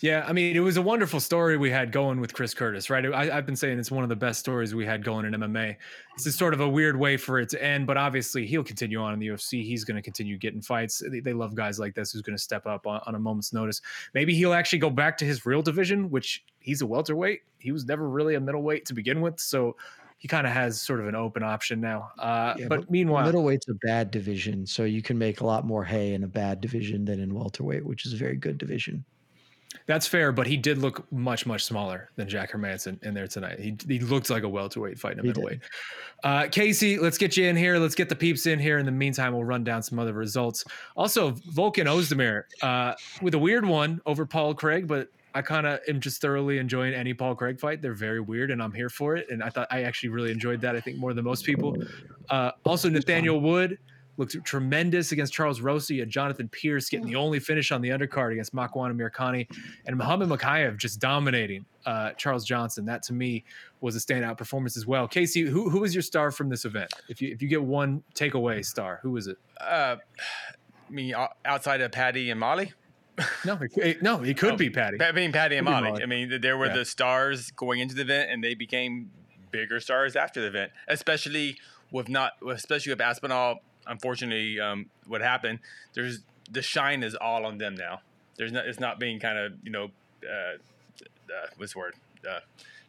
Yeah, I mean, it was a wonderful story we had going with Chris Curtis, right? I, have been saying it's one of the best stories we had going in MMA. This is sort of a weird way for it to end, but obviously he'll continue on in the UFC. He's going to continue getting fights. They, they, love guys like this who's going to step up on, on, a moment's notice. Maybe he'll actually go back to his real division, which he's a welterweight. He was never really a middleweight to begin with, so he kind of has sort of an open option now. Uh, yeah, but, but, meanwhile, middleweight's a bad division, so you can make a lot more hay in a bad division than in welterweight, which is a very good division. That's fair, but he did look much, much smaller than Jack Hermansson in there tonight. He, he looked like a welterweight fighting a middleweight. Uh, Casey, let's get you in here. Let's get the peeps in here. In the meantime, we'll run down some other results. Also, Volkan Ozdemir uh, with a weird one over Paul Craig, but I kind of am just thoroughly enjoying any Paul Craig fight. They're very weird, and I'm here for it. And I thought I actually really enjoyed that. I think more than most people. Uh, also, Nathaniel Wood looked tremendous against Charles Rosie and Jonathan Pearce getting the only finish on the undercard against Makwan Amirkhani, and Muhammad Mokaev just dominating uh, Charles Johnson. That to me was a standout performance as well. Casey, who who was your star from this event? If you if you get one takeaway star, who was it? Uh, me outside of Paddy and Molly. no, it, no, it could oh, be Paddy. I mean, Paddy and Molly. Molly. I mean, there were yeah. the stars going into the event, and they became bigger stars after the event, especially with not, especially with Aspinall unfortunately, um, what happened, there's the shine is all on them now. There's not, it's not being kind of, you know, uh, uh, what's the word? Uh,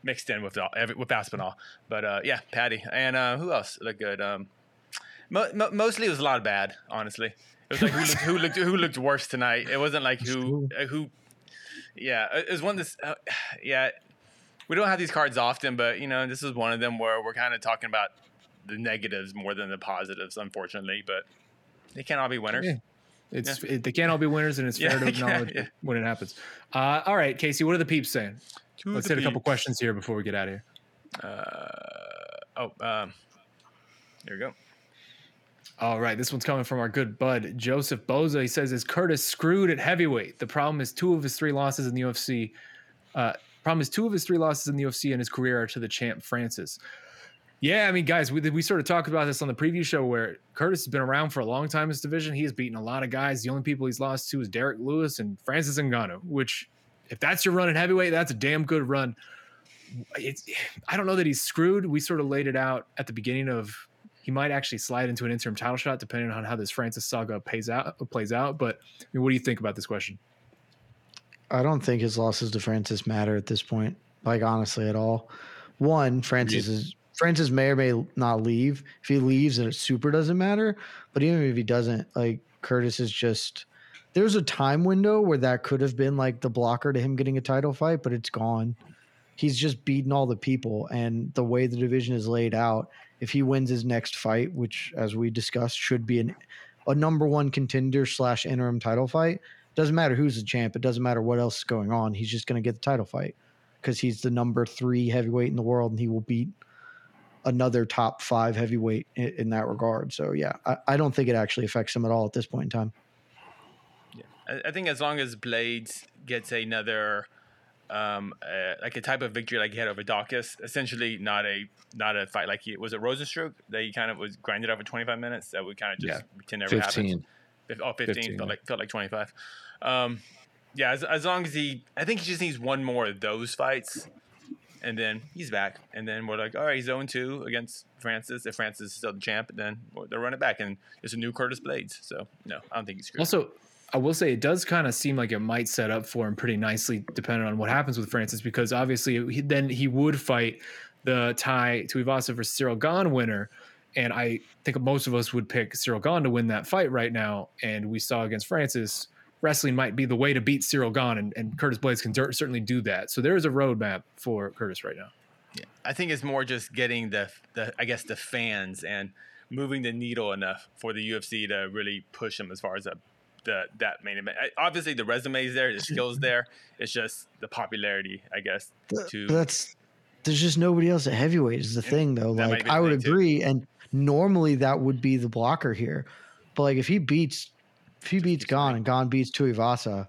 mixed in with all, with Aspinall. But uh, yeah, Paddy and uh, who else looked good? Um, mo- mo- mostly it was a lot of bad, honestly. It was like who looked, who looked who looked worse tonight. It wasn't like who uh, who. Yeah, it was one this. Uh, yeah, we don't have these cards often, but you know this is one of them where we're kind of talking about the negatives more than the positives, unfortunately. But they can't all be winners. Yeah. It's yeah. it, they can't all be winners, and it's fair yeah, to acknowledge yeah, when it happens. Uh, all right, Casey, what are the peeps saying? To Let's hit peeps. a couple questions here before we get out of here. Uh, oh, um, there we go. All right, this one's coming from our good bud Joseph Boza. He says, "Is Curtis screwed at heavyweight? The problem is two of his three losses in the UFC. Uh, problem is two of his three losses in the UFC in his career are to the champ Francis." Yeah, I mean, guys, we, we sort of talked about this on the preview show where Curtis has been around for a long time in this division. He has beaten a lot of guys. The only people he's lost to is Derrick Lewis and Francis Ngannou, which, if that's your run at heavyweight, that's a damn good run. It's, I don't know that he's screwed. We sort of laid it out at the beginning of he might actually slide into an interim title shot depending on how this Francis saga pays out plays out. But I mean, what do you think about this question? I don't think his losses to Francis matter at this point. Like honestly, at all. One, Francis is Francis may or may not leave. If he leaves, it super doesn't matter. But even if he doesn't, like Curtis is just there's a time window where that could have been like the blocker to him getting a title fight, but it's gone. He's just beaten all the people, and the way the division is laid out, if he wins his next fight, which as we discussed should be an a number one contender slash interim title fight, doesn't matter who's the champ. It doesn't matter what else is going on. He's just going to get the title fight because he's the number three heavyweight in the world, and he will beat another top five heavyweight in, in that regard. So yeah, I, I, don't think it actually affects him at all at this point in time. Yeah, I, I think as long as Blaydes gets another um, uh, like a type of victory like he had over Daukaus, essentially not a not a fight like he was a Rozenstruik that he kind of was grinded out over 25 minutes that would kind of just yeah. pretend never 15. happened. Oh, 15, 15 felt like felt like 25. Um, yeah, as, as long as he, I think he just needs one more of those fights, and then he's back. And then we're like, all right, he's 0 2 against Francis. If Francis is still the champ, then they'll run it back. And it's a new Curtis Blaydes. So, no, I don't think he's screwed. Also, I will say it does kind of seem like it might set up for him pretty nicely, depending on what happens with Francis, because obviously he, then he would fight the Tai Tuivasa for Cyril Gane winner. And I think most of us would pick Cyril Gane to win that fight right now. And we saw against Francis wrestling might be the way to beat Cyril Gane, and, and Curtis Blaydes can certainly do that. So there is a roadmap for Curtis right now. Yeah, I think it's more just getting the the I guess the fans and moving the needle enough for the UFC to really push them as far as a, the that main event. I, obviously, the resume is there, the skills there. It's just the popularity, I guess. To that's there's just nobody else at heavyweight is the thing though. Like I would agree, too. and normally that would be the blocker here, but like if he beats if he beats Gane, and Gane beats Tuivasa,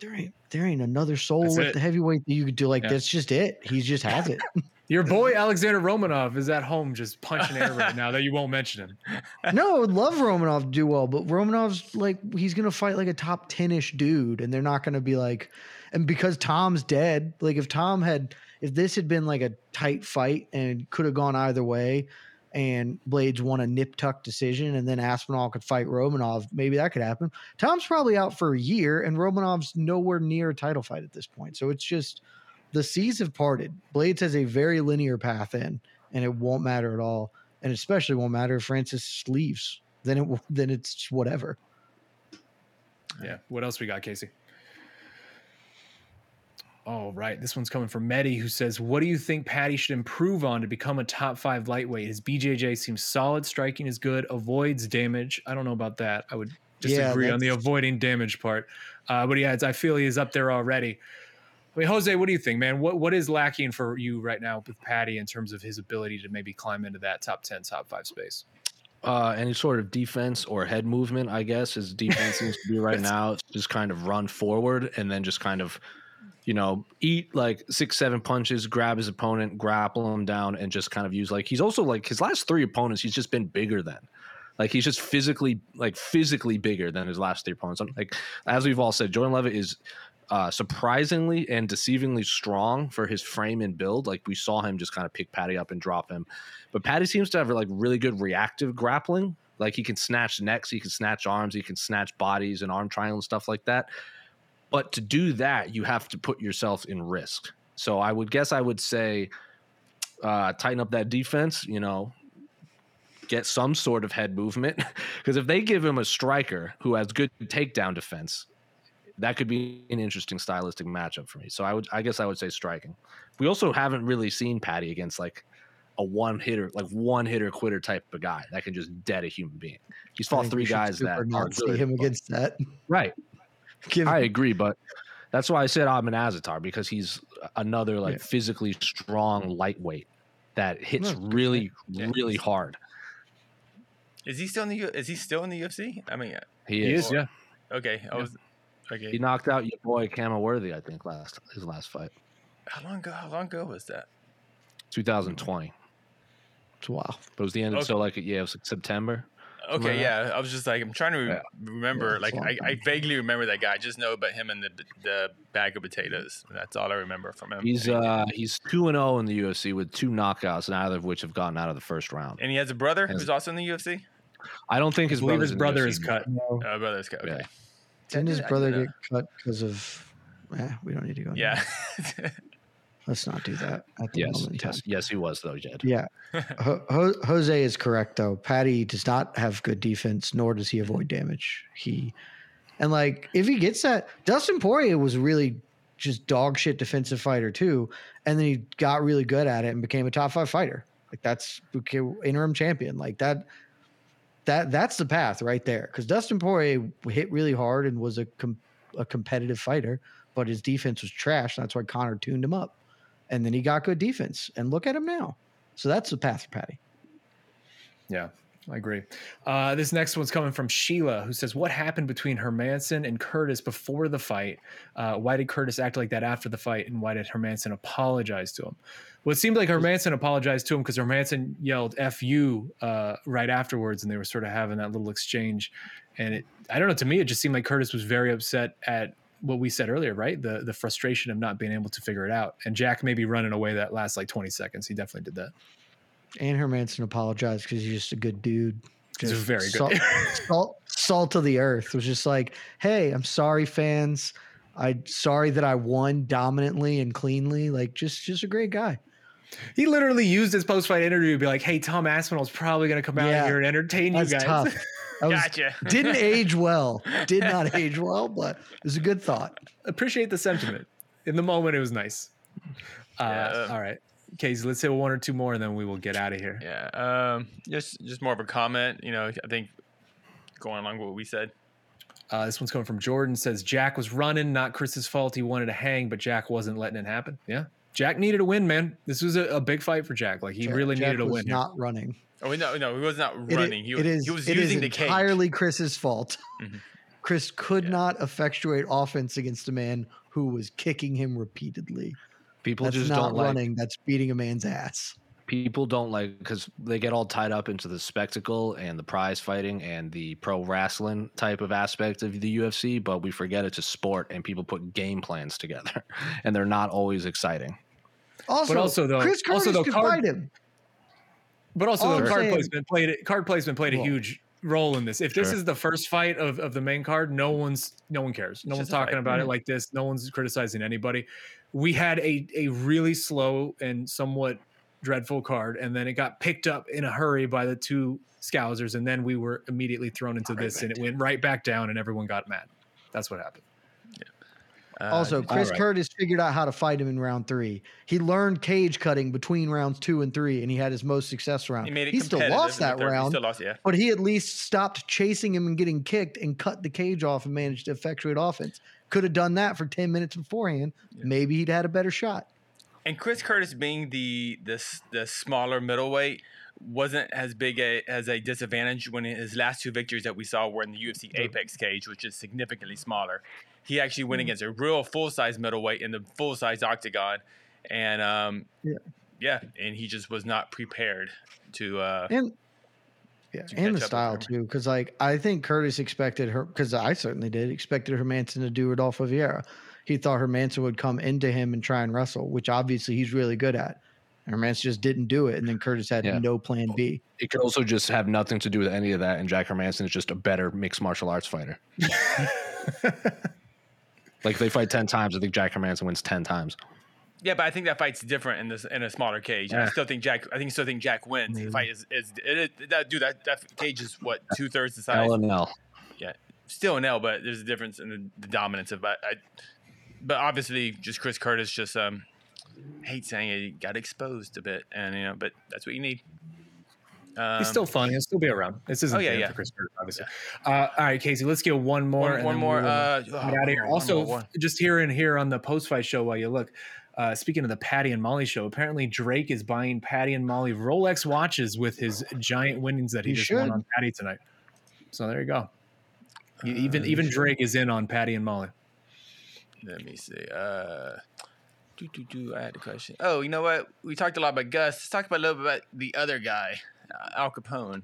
there ain't there ain't another soul that's with it. the heavyweight that you could do. Like yeah. that's just it. He just has it. Your boy Alexander Romanov is at home just punching air right now that you won't mention him. no, I would love Romanov to do well, but Romanov's like he's gonna fight like a top 10-ish dude, and they're not gonna be like and because Tom's dead, like if Tom had if this had been like a tight fight and could have gone either way, and Blaydes won a nip tuck decision, and then Aspinall could fight Romanov. Maybe that could happen. Tom's probably out for a year, and Romanov's nowhere near a title fight at this point. So it's just the seas have parted. Blaydes has a very linear path in, and it won't matter at all. And especially won't matter if Francis leaves. Then it then it's whatever. Yeah. What else we got, Casey? Oh, right. This one's coming from Medi, who says, What do you think Paddy should improve on to become a top five lightweight? His BJJ seems solid, striking is good, avoids damage. I don't know about that. I would disagree yeah, on the avoiding damage part. Uh, but yeah, I feel he is up there already. I mean, Jose, what do you think, man? What what is lacking for you right now with Paddy in terms of his ability to maybe climb into that top 10, top five space? Uh, any sort of defense or head movement, I guess, his defense seems to be right now. Just kind of run forward and then just kind of you know, eat like six, seven punches, grab his opponent, grapple him down, and just kind of use like he's also like his last three opponents, he's just been bigger than. Like he's just physically, like physically bigger than his last three opponents. Like as we've all said, Jordan Leavitt is uh, surprisingly and deceivingly strong for his frame and build. Like we saw him just kind of pick Paddy up and drop him, but Paddy seems to have like really good reactive grappling. Like he can snatch necks, he can snatch arms, he can snatch bodies and arm triangle and stuff like that. But to do that, you have to put yourself in risk. So I would guess I would say uh, tighten up that defense, you know, get some sort of head movement. Because if they give him a striker who has good takedown defense, that could be an interesting stylistic matchup for me. So I would, I guess, I would say striking. We also haven't really seen Paddy against like a one hitter, like one hitter quitter type of guy that can just dead a human being. He's fought three guys that are good, him against that. Right. Give I agree, but that's why I said Ottman Azaitar because he's another like yeah. physically strong lightweight that hits really, yeah. really hard. Is he still in the Is he still in the UFC? I mean, he, he is. is yeah. Oh, okay, I was. Okay. He knocked out your boy Khama Worthy, I think, last his last fight. How long ago? How long ago was that? 2020. Wow. But it was the end. Of, okay. So like yeah, it was like September. Okay, yeah. I was just like, I'm trying to re- remember. Yeah, like, I, I, vaguely remember that guy. I just know about him and the the bag of potatoes. That's all I remember from him. He's uh he's two and zero oh in the UFC with two knockouts, neither of which have gotten out of the first round. And he has a brother who's also in the UFC. I don't think his, his brother is cut. No. Oh, brother is cut. Okay. Yeah. Didn't his brother get cut because of Eh, we don't need to go. into Yeah. that. Let's not do that. At the Yes, moment yes, yes, he was though, Jed. Yeah. Ho- Ho- Jose is correct though. Paddy does not have good defense, nor does he avoid damage. He and like if he gets that, Dustin Poirier was really just dog shit defensive fighter too, and then he got really good at it and became a top five fighter. Like that's became interim champion. Like that. That that's the path right there. Because Dustin Poirier hit really hard and was a com- a competitive fighter, but his defense was trash. That's why Conor tuned him up, and then he got good defense. And look at him now. So that's the path for Paddy. Yeah, I agree. Uh, this next one's coming from Sheila, who says, "What happened between Hermansson and Curtis before the fight? Uh, why did Curtis act like that after the fight, and why did Hermansson apologize to him?" Well, it seemed like Hermansson apologized to him because Hermansson yelled "F you" uh, right afterwards, and they were sort of having that little exchange. And it, I don't know. To me, it just seemed like Curtis was very upset at what we said earlier, right? The the frustration of not being able to figure it out, and Jack maybe running away that last like twenty seconds. He definitely did that. And Hermansson apologized because he's just a good dude. He's a Just very good salt, salt, salt of the earth was just like, hey, I'm sorry, fans. I'm sorry that I won dominantly and cleanly. Like, just just a great guy. He literally used his post fight interview to be like, "Hey, Tom Aspinall's probably going to come out Yeah, here and entertain you guys." tough. That was- Gotcha. didn't age well. Did not age well, but it was a good thought. Appreciate the sentiment. In the moment, it was nice. Uh, Yeah. All right, Casey, let's say one or two more, and then we will get out of here. Yeah. Um, just just more of a comment. You know, I think going along with what we said. Uh, this one's coming from Jordan. Says Jack was running, not Chris's fault. He wanted to hang, but Jack wasn't letting it happen. Yeah, Jack needed a win, man. This was a, a big fight for Jack. Like he Jack- really Jack needed a was win. here. Not running. Oh no, no, he was not It running. he was it is. he was it is using the cage. entirely Chris's fault. Mhm. Chris could Yeah. not effectuate offense against a man who was kicking him repeatedly. People That's just not don't like running. That's beating a man's ass. people don't like because they get all tied up into the spectacle and the prize fighting and the pro wrestling type of aspect of the UFC, but we forget it's a sport and people put game plans together and they're not always exciting. Also, also, though- Chris Curtis also, though, could card- fight him. But also, All the card saying- placement played it. Card placement played a Well, huge role in this. If this Sure. is the first fight of, of the main card, no one's no one cares. No It's one's just a fight. talking about it Mm-hmm. Mhm. like this. No one's criticizing anybody. We had a a really slow and somewhat dreadful card, and then it got picked up in a hurry by the two Scousers, and then we were immediately thrown into this, and it went right back down, and everyone got mad. That's what happened. Uh, Also, Chris right. Curtis figured out how to fight him in round three. He learned cage cutting between rounds two and three, and he had his most success round. he made it. he still lost that third. He round, Still lost, yeah. but he at least stopped chasing him and getting kicked and cut the cage off and managed to effectuate offense. Could have done that for 10 minutes beforehand. Maybe he'd had a better shot. And Chris Curtis being the this the smaller middleweight wasn't as big a, as a disadvantage when his last two victories that we saw were in the UFC Apex cage, which is significantly smaller. He actually went against a real full size middleweight in the full size octagon, and um, Yeah. yeah, and he just was not prepared to. Uh, And yeah, To and the style too, because like I think Curtis expected her, because I certainly did, expected Hermansson to do Rodolfo Vieira. He thought Hermansson would come into him and try and wrestle, which obviously he's really good at. And Hermansson just didn't do it, and then Curtis had Yeah. no plan B. It could also just have nothing to do with any of that, and Jack Hermansson is just a better mixed martial arts fighter. like if they fight ten times, I think Jack Hermansson wins ten times. yeah, but I think that fight's different in this in a smaller cage. And I still think Jack. I think still think Jack wins. The fight is is it, it, that dude that that cage is what two thirds the size. L and L. yeah, still an L, but there's a difference in the, the dominance of. But I, but obviously, just Chris Curtis just um, hate saying it, he got exposed a bit, and you know, but that's what you need. Um, He's still fun. He'll still be around. This isn't Oh, yeah, the end yeah. for Chris Curtis, obviously. Uh, all right, Casey, let's get one more. one, one more. we will Uh, get oh, out of here. one Also, more, just here and here on the post fight show while you look. Uh, speaking of the Paddy and Molly show, apparently Drake is buying Paddy and Molly Rolex watches with his giant winnings that he, He just won on Paddy tonight. So there you go. Uh, even even Drake is in on Paddy and Molly. Let me see. Uh, do, do, do, I had a question. Oh, you know what? We talked a lot about Gus. Let's talk about a little bit about the other guy, uh, Al Capone.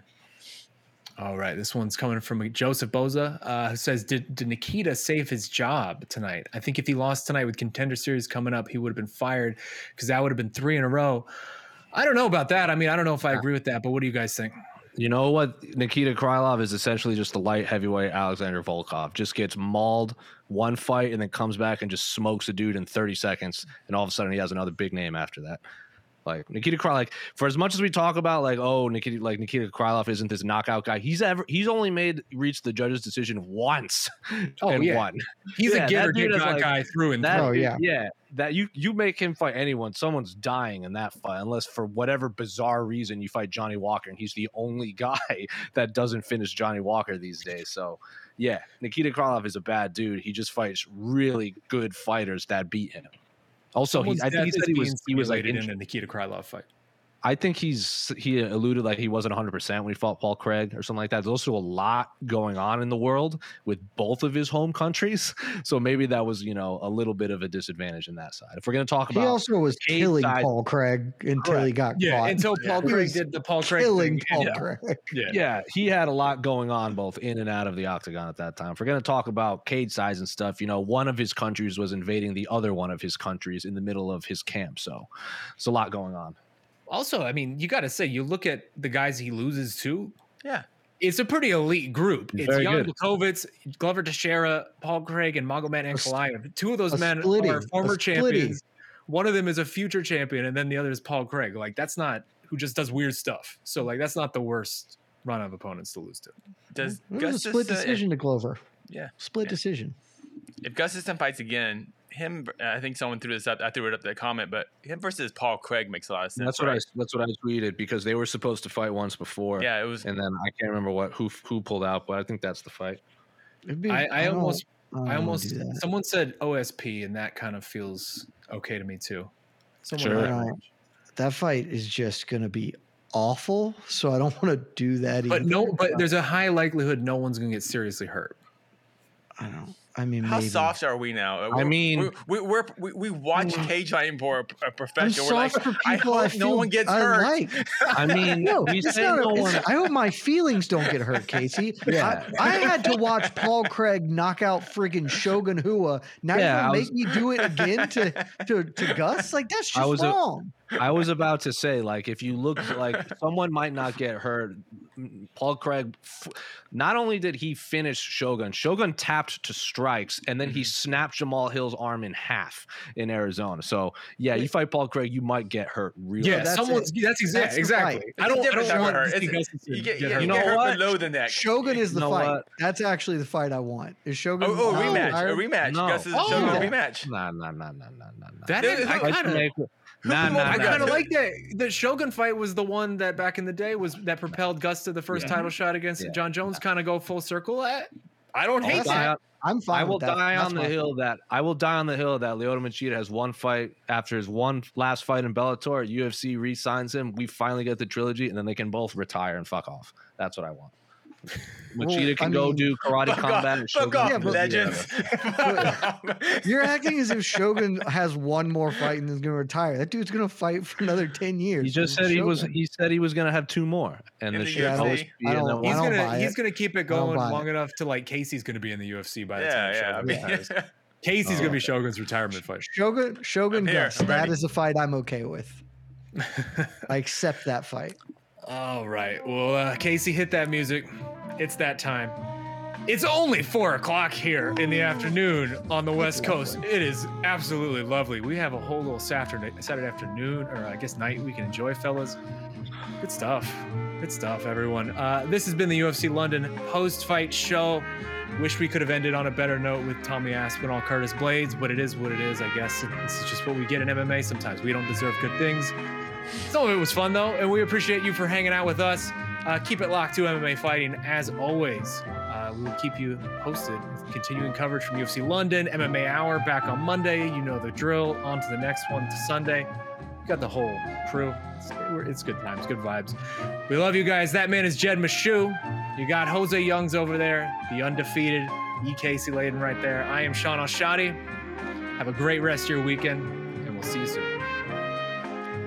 All right, this one's coming from Joseph Boza, uh, who says, did, "Did Nikita save his job tonight? I think if he lost tonight with Contender Series coming up, he would have been fired because that would have been three in a row. I don't know about that. I mean, I don't know if I agree with that, but what do you guys think? You know what? Nikita Krylov is essentially just the light heavyweight Alexander Volkov. Just gets mauled one fight and then comes back and just smokes a dude in 30 seconds. And all of a sudden he has another big name after that. Like Nikita Krylov, like for as much as we talk about like oh Nikita like Nikita Krylov isn't this knockout guy, he's ever he's only made reached the judge's decision once Oh, and yeah. won. He's Yeah, a give that or take like- guy through and That through. Oh, yeah. yeah. That you you make him fight anyone, someone's dying in that fight, unless for whatever bizarre reason you fight Johnny Walker, and he's the only guy that doesn't finish Johnny Walker these days. So yeah, Nikita Krylov is a bad dude. He just fights really good fighters that beat him. Also, he, I think he said he was he was like injured. in the Nikita Krylov fight. I think he's he alluded like he wasn't 100 percent when he fought Paul Craig or something like that. There's also a lot going on in the world with both of his home countries, so maybe that was you know a little bit of a disadvantage in that side. If we're gonna talk about, He also was killing side- Paul Craig until he got Yeah, caught. until Paul He Craig did the Paul Craig killing thing. Paul yeah. Craig. Yeah. yeah, he had a lot going on both in and out of the octagon at that time. If we're gonna talk about cage size and stuff, you know, one of his countries was invading the other one of his countries in the middle of his camp, so it's a lot going on. Also, I mean, you got to say, you look at the guys he loses to. Yeah. It's a pretty elite group. It's Very Jan good. Blachowicz, Glover Teixeira, Paul Craig, and Magomed Ankalaev. Two of those men splitty, are former champions. One of them is a future champion, and then the other is Paul Craig. Like that's not who just does weird stuff. So like that's not the worst run of opponents to lose to. Does It was a Gustus, split uh, decision to Glover. yeah. Split Yeah. decision. if Gustafsson fights again, him, I think someone threw this up. I threw it up in the comment, but him versus Paul Craig makes a lot of sense. That's what I that's what I tweeted because they were supposed to fight once before. Yeah, it was. and then I can't remember what who who pulled out, but I think that's the fight. It'd be- I, I don't- almost, don't I almost. Oh, someone said OSP, and that kind of feels okay to me too. Someone Sure. that that fight is just going to be awful. So I don't want to do that. But either. no, but there's a high likelihood no one's gonna get seriously hurt. I don't. I mean, How maybe. soft are we now? Uh, I mean- we we we're, we, we watch mm. cage fighting for a, a I'm professional. We're like, soft for I people hope I, no one gets I hurt. like. I mean, No, we it's say no it's- one. I hope my feelings don't get hurt, Casey. Yeah. I, I had to watch Paul Craig knock out friggin' Shogun Rua. Now Yeah, you're was- make me do it again to to, to Gus? Like that's I just was a- wrong. I was about to say, like, if you look like someone might not get hurt, mm, Paul Craig, not only did he finish Shogun, Shogun tapped to strikes, and then he snapped Jamahal Hill's arm in half in Arizona. So, yeah, you fight Paul Craig, you might get hurt real Yeah, that's someone's. it. That's exactly That's exactly. I don't. I don't want hurt. to see It's- You get, get you hurt. get know hurt what? below the neck. Shogun is the know fight. what? That's actually the fight I want. Is Shogun? Oh, oh, I'm rematch, tired. a rematch. No. Gus is Oh. Shogun Yeah. rematch. Nah, nah, nah, nah, nah, nah, nah. That Dude, is, I who- I kind of. Make- Nah, who nah, I nah. kind of Yeah. like that. The Shogun fight was the one that back in the day was that propelled Gus to the first Yeah. title shot against Yeah. Jon Jones. Kind of go full circle. I, I don't I'll hate that. on- I'm fine. I will with that. die That's on the my hill that I will die on the hill that Lyoto Machida has one fight after his one last fight in Bellator. UFC re-signs him. We finally get the trilogy, and then they can both retire and fuck off. That's what I want. Machida I can go mean- do karate Fuck combat off, and fuck off, can go do legends. whatever. You're acting as if Shogun has one more fight and is going to retire. That dude's going to fight for another ten years. He just said is he was. He said he was going to have two more, and In the the UFC? always be, I and don't- He's gonna he's gonna keep it going long it. enough to like Casey's gonna be in the UFC by the time yeah, yeah. I Shogun mean, retires. Casey's Oh. gonna be oh. Shogun's retirement fight. Shogun Shogun I'm here, Gus. I'm That ready. is a fight I'm okay with. I accept that fight. All right. Well, uh, Casey, hit that music. It's that time. It's only four o'clock here in the afternoon on the West Coast. It is absolutely lovely. We have a whole little Saturday, Saturday afternoon, or I guess night we can enjoy, fellas. Good stuff. Good stuff, everyone. Uh, this has been the UFC London post-fight show. Wish we could have ended on a better note with Tommy Aspinall, Curtis Blaydes, but it is what it is, I guess. This is just what we get in MMA sometimes. We don't deserve good things. Some of it was fun though, and we appreciate you for hanging out with us. Uh, keep it locked to MMA fighting as always. Uh, we will keep you posted. with Continuing coverage from UFC London, MMA Hour back on Monday. You know the drill. On to the next one to Sunday. We got the whole crew. It's, it's good times, good vibes. We love you guys. That man is Jed Meshew. You got Jose Youngs over there, the undefeated E. Casey Leydon right there. I am Shaun Al-Shatti. Have a great rest of your weekend, and we'll see you soon.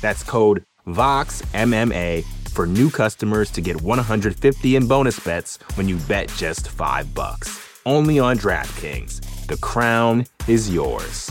That's code VOXMMA for new customers to get 150 in bonus bets when you bet just 5 bucks. Only on DraftKings. The crown is yours.